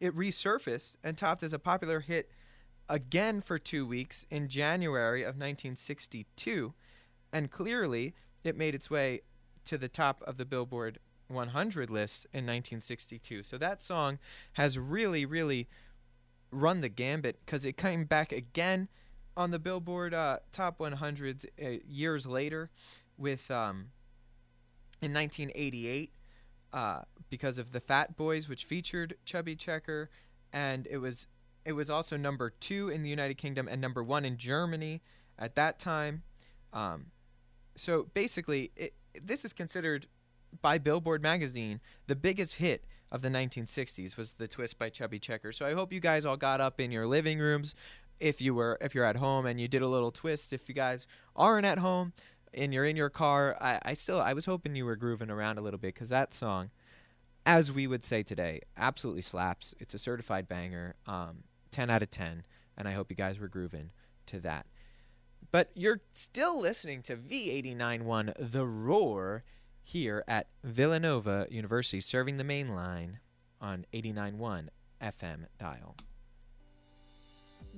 it resurfaced and topped as a popular hit again for two weeks in January of 1962, and clearly it made its way to the top of the Billboard 100 list in 1962. So that song has really, really run the gambit because it came back again on the Billboard uh, Top 100s uh, years later, with um, in 1988 uh, because of the Fat Boys, which featured Chubby Checker, and it was it was also number two in the United Kingdom and number one in Germany at that time. Um, so basically, it, this is considered by Billboard magazine the biggest hit of the 1960s was the twist by Chubby Checker. So I hope you guys all got up in your living rooms if you were if you're at home and you did a little twist. If you guys aren't at home and you're in your car, I, I still I was hoping you were grooving around a little bit because that song, as we would say today, absolutely slaps. It's a certified banger, um, 10 out of 10, and I hope you guys were grooving to that. But you're still listening to V891 The Roar here at Villanova University, serving the main line on 89.1 FM dial.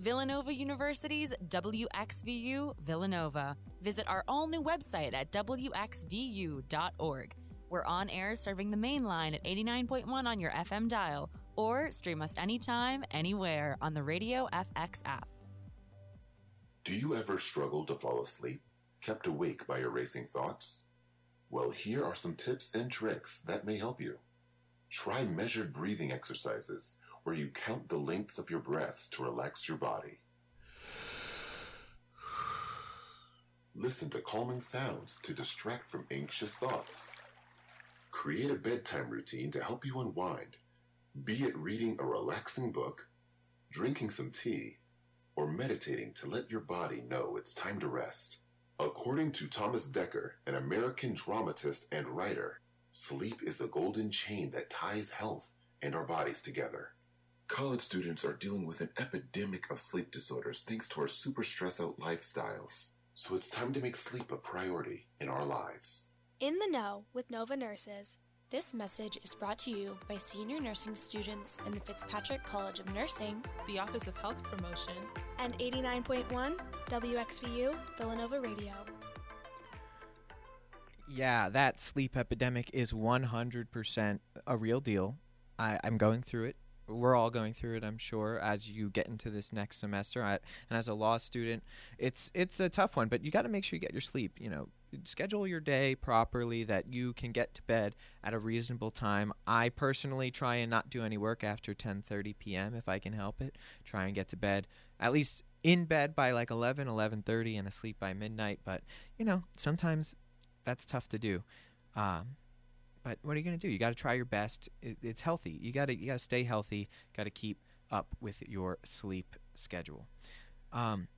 Villanova University's WXVU Villanova. Visit our all new website at WXVU.org. We're on air serving the main line at 89.1 on your FM dial, or stream us anytime, anywhere on the Radio FX app. Do you ever struggle to fall asleep, kept awake by your racing thoughts? Well, here are some tips and tricks that may help you. Try measured breathing exercises where you count the lengths of your breaths to relax your body. Listen to calming sounds to distract from anxious thoughts. Create a bedtime routine to help you unwind, be it reading a relaxing book, drinking some tea, or meditating to let your body know it's time to rest. According to Thomas Dekker, an American dramatist and writer, sleep is the golden chain that ties health and our bodies together. College students are dealing with an epidemic of sleep disorders thanks to our super stress out lifestyles. So it's time to make sleep a priority in our lives. In the Know with Nova Nurses. This message is brought to you by senior nursing students in the Fitzpatrick College of Nursing, the Office of Health Promotion, and 89.1 WXVU Villanova Radio. Yeah, that sleep epidemic is 100% a real deal. I, I'm going through it we're all going through it, I'm sure, as you get into this next semester. I, and as a law student, it's it's a tough one, but you got to make sure you get your sleep. You know, schedule your day properly that you can get to bed at a reasonable time. I personally try and not do any work after 10:30 p.m. if I can help it. Try and get to bed at least in bed by like 11, 11:30 and asleep by midnight, but you know, sometimes that's tough to do. Um, but what are you going to do? You got to try your best. It, it's healthy. You got to you got to stay healthy. Got to keep up with your sleep schedule. Um,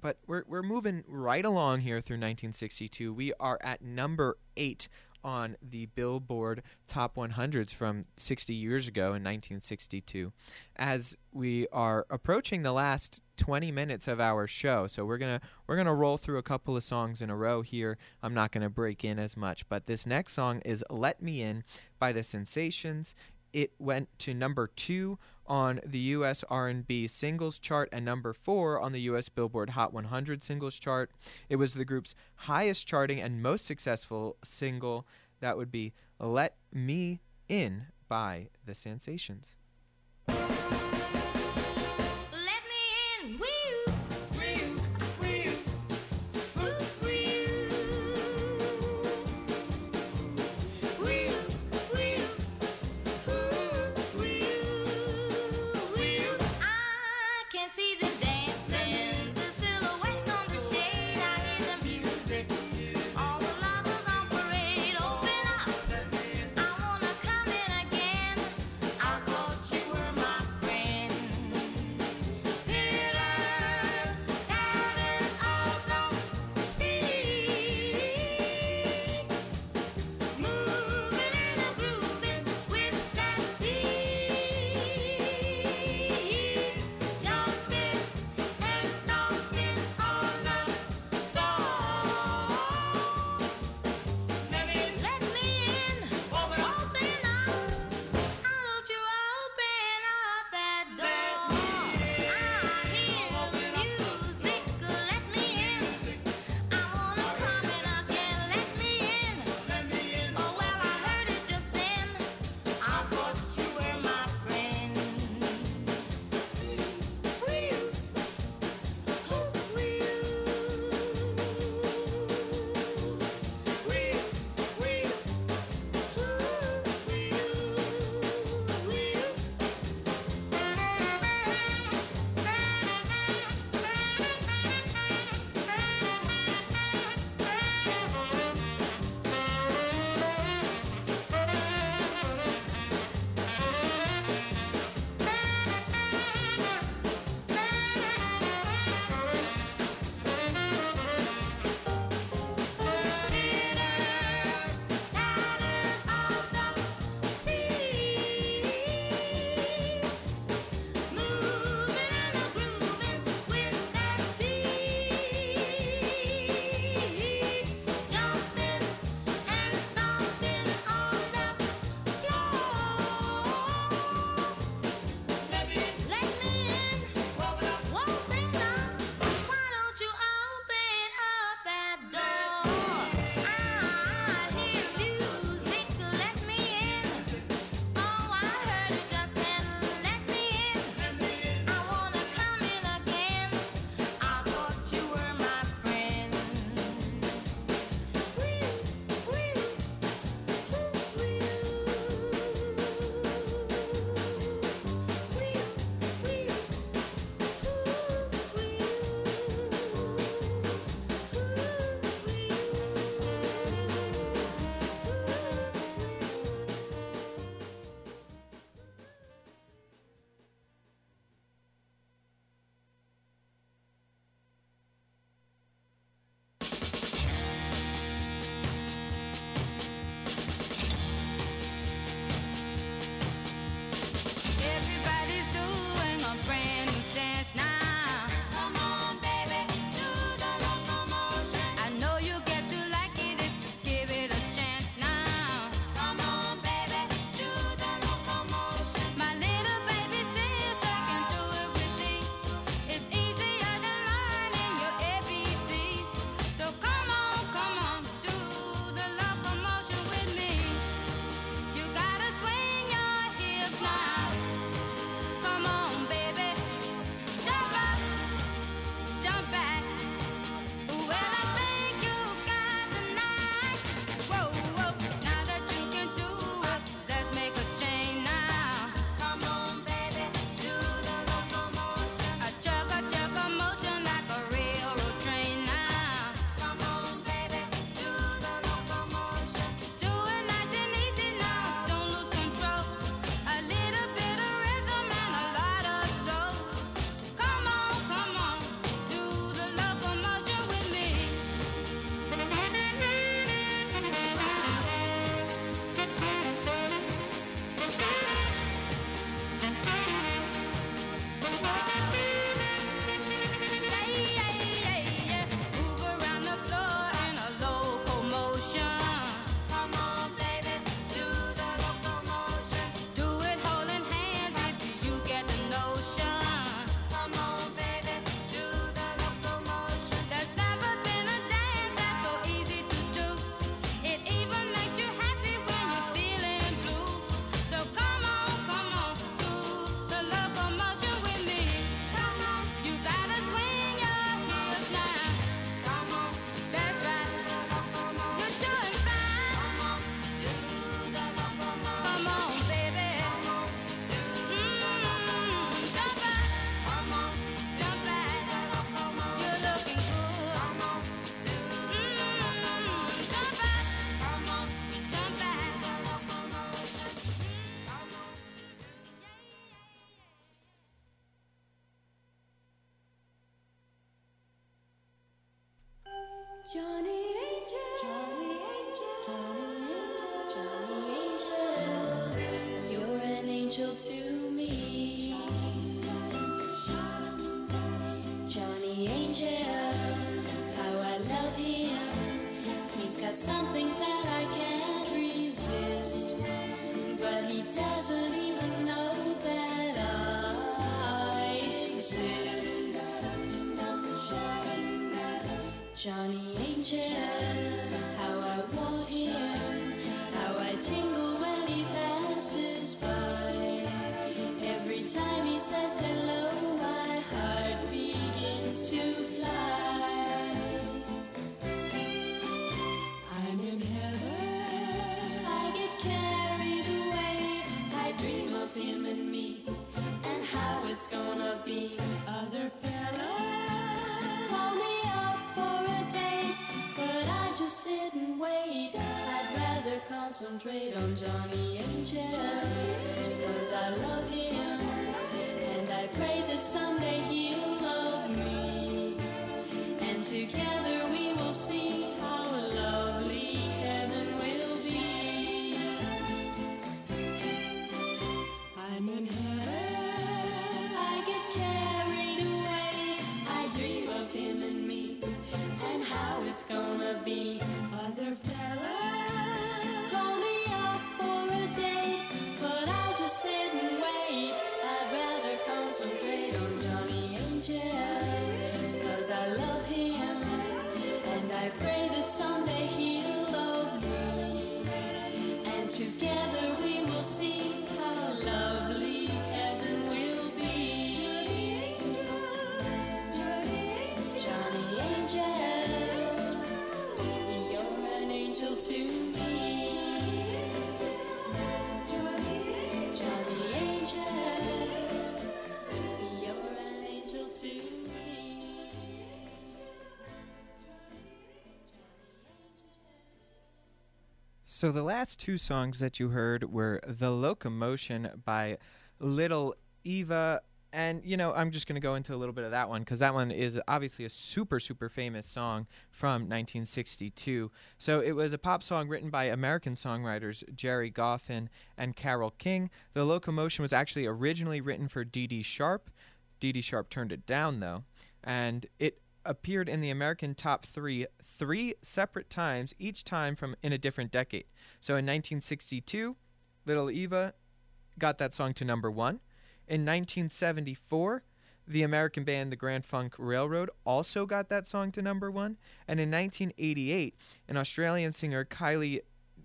but we're we're moving right along here through 1962. We are at number eight on the Billboard Top 100s from 60 years ago in 1962. As we are approaching the last 20 minutes of our show, so we're gonna we're gonna roll through a couple of songs in a row here. I'm not gonna break in as much, but this next song is "Let Me In" by the Sensations. It went to number two on the U.S. R&B singles chart and number four on the U.S. Billboard Hot 100 singles chart. It was the group's highest charting and most successful single. That would be "Let Me In" by the Sensations. Johnny Angel, concentrate on Johnny Angel, cause I So the last two songs that you heard were The Locomotion by Little Eva. And, you know, I'm just going to go into a little bit of that one because that one is obviously a super, super famous song from 1962. So it was a pop song written by American songwriters Gerry Goffin and Carole King. The Locomotion was actually originally written for Dee Dee Sharp. Dee Dee Sharp turned it down, though. And it appeared in the American top three three separate times, each time from in a different decade. So in 1962, Little Eva got that song to number one. In 1974, the American band The Grand Funk Railroad also got that song to number one. And in 1988, an Australian singer, Kylie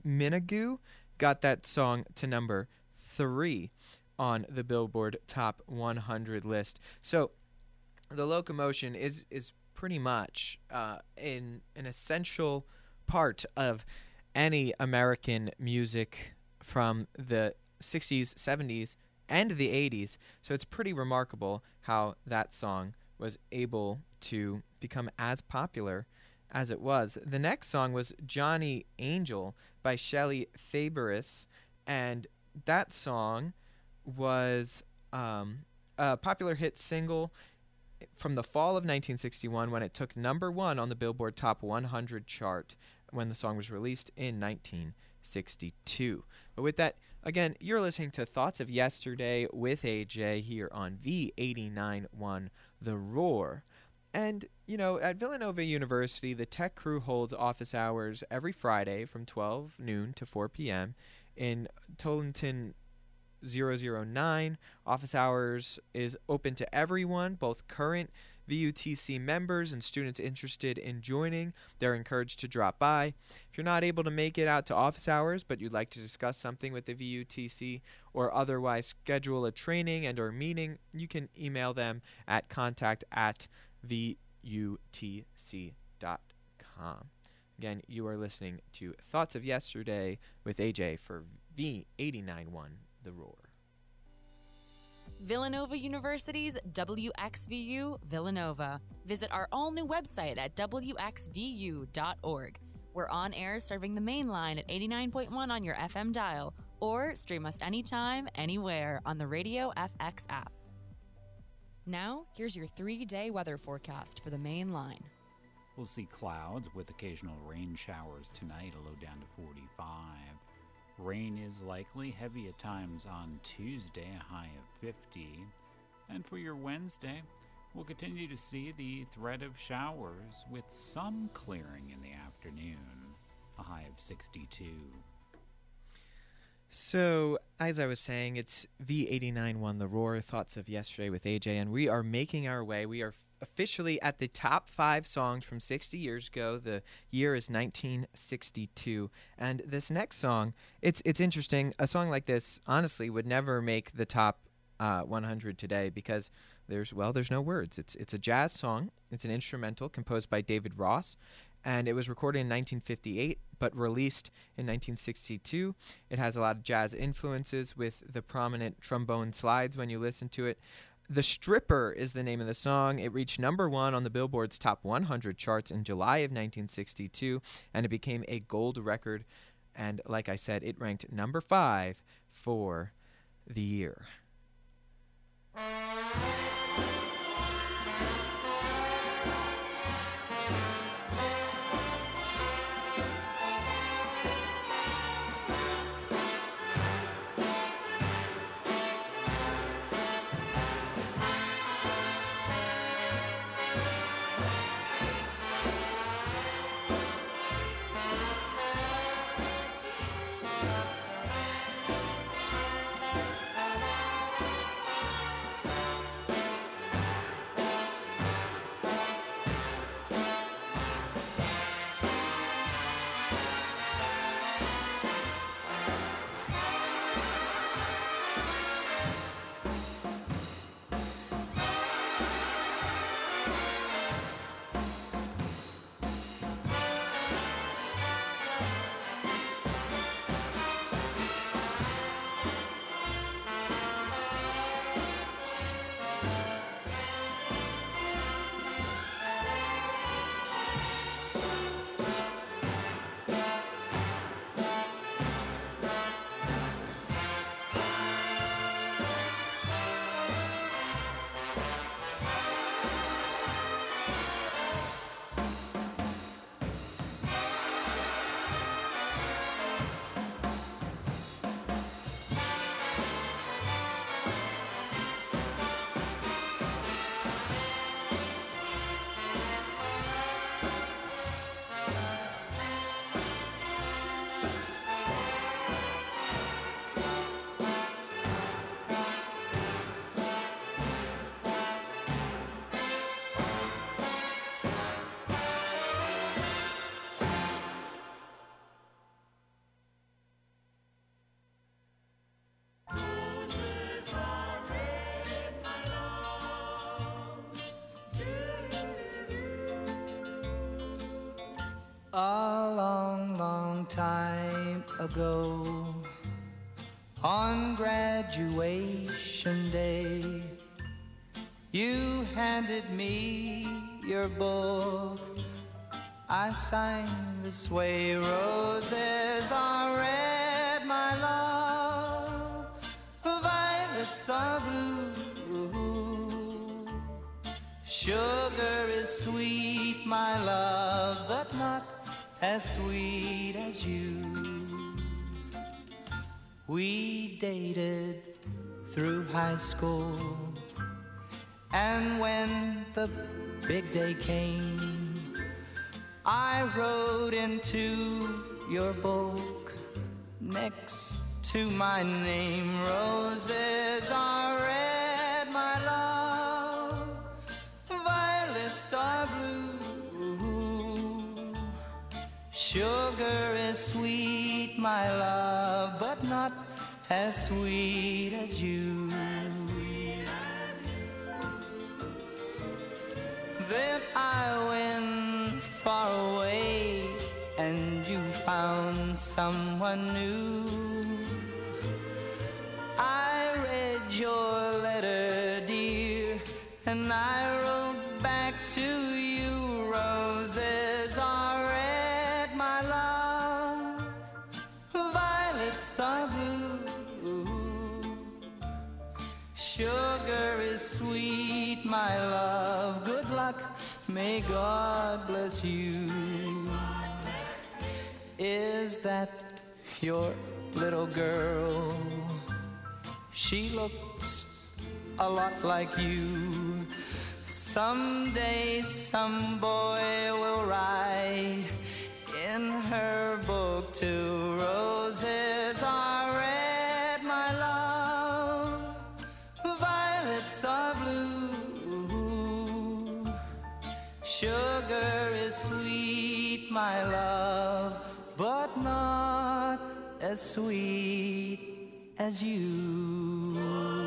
Minogue, got that song to number three on the Billboard Top 100 list. So the locomotion is is pretty much uh, in an essential part of any American music from the 60s, 70s, and the 80s. So it's pretty remarkable how that song was able to become as popular as it was. The next song was Johnny Angel by Shelley Fabares, and that song was um, a popular hit single from the fall of 1961 when it took number one on the Billboard Top 100 chart when the song was released in 1962. But with that, again, you're listening to Thoughts of Yesterday with AJ here on V89.1 The Roar. And, you know, at Villanova University, the tech crew holds office hours every Friday from 12 noon to 4 p.m. in Tolentine 009. Office hours is open to everyone, both current VUTC members and students interested in joining. They're encouraged to drop by. If you're not able to make it out to office hours, but you'd like to discuss something with the VUTC or otherwise schedule a training and or meeting, you can email them at contact at VUTC.com. Again, you are listening to Thoughts of Yesterday with AJ for V891 The Roar. Villanova University's WXVU Villanova. Visit our all new website at WXVU.org. We're on air serving the main line at 89.1 on your FM dial, or stream us anytime, anywhere on the Radio FX app. Now, here's your three day weather forecast for the main line. We'll see clouds with occasional rain showers tonight, a low down to 45. Rain is likely, heavy at times on Tuesday, a high of 50. And for your Wednesday, we'll continue to see the threat of showers with some clearing in the afternoon, a high of 62. So, as I was saying, it's V89 The Roar, Thoughts of Yesterday with AJ, and we are making our way. We are officially at the top five songs from 60 years ago. The year is 1962. And this next song, it's, it's interesting. A song like this, honestly, would never make the top uh, 100 today because there's, well, there's no words. It's, it's a jazz song, it's an instrumental composed by David Rose and it was recorded in 1958 but released in 1962. It has a lot of jazz influences with the prominent trombone slides when you listen to it. The Stripper is the name of the song. It reached number one on the Billboard's Top 100 charts in July of 1962, and it became a gold record. And like I said, it ranked number five for the year. Ago, on graduation day, you handed me your book. I signed this way, roses are red, my love, violets are blue. Sugar is sweet, my love, but not as sweet as you. We dated through high school, and when the big day came, I wrote into your book next to my name. Roses are red, Sugar is sweet, my love, but not as sweet as you. Then I went far away and you found someone new. I read your letter, dear, and I God bless you. Is that your little girl? She looks a lot like you. Someday some boy will write in her book two roses as sweet as you.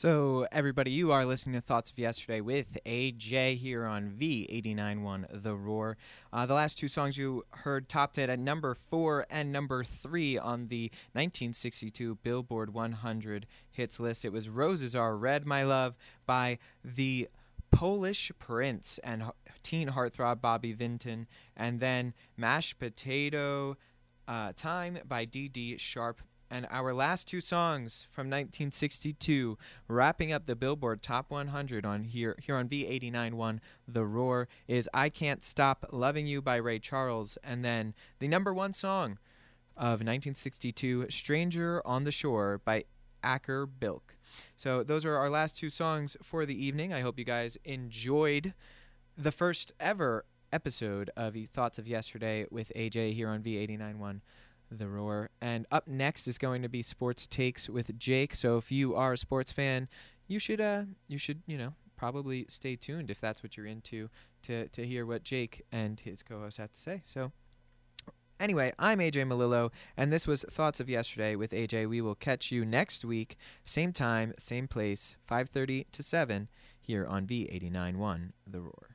So, everybody, you are listening to Thoughts of Yesterday with AJ here on V891 The Roar. Uh, the last two songs you heard topped it at number four and number three on the 1962 Billboard 100 hits list. It was Roses Are Red, My Love by the Polish Prince and teen heartthrob Bobby Vinton, and then Mashed Potato uh, Time by Dee Dee Sharp. And our last two songs from 1962, wrapping up the Billboard Top 100 on here here on V89.1 The Roar, is "I Can't Stop Loving You" by Ray Charles, and then the number one song of 1962, "Stranger on the Shore" by Acker Bilk. So those are our last two songs for the evening. I hope you guys enjoyed the first ever episode of Thoughts of Yesterday with AJ here on V89.1 The Roar. And up next is going to be Sports Takes with Jake. So if you are a sports fan, you should uh you should, you know, probably stay tuned if that's what you're into to to hear what Jake and his co-host have to say. So Anyway, I'm AJ Malillo, and this was Thoughts of Yesterday with AJ. We will catch you next week, same time, same place, 5:30 to 7 here on V89.1 The Roar.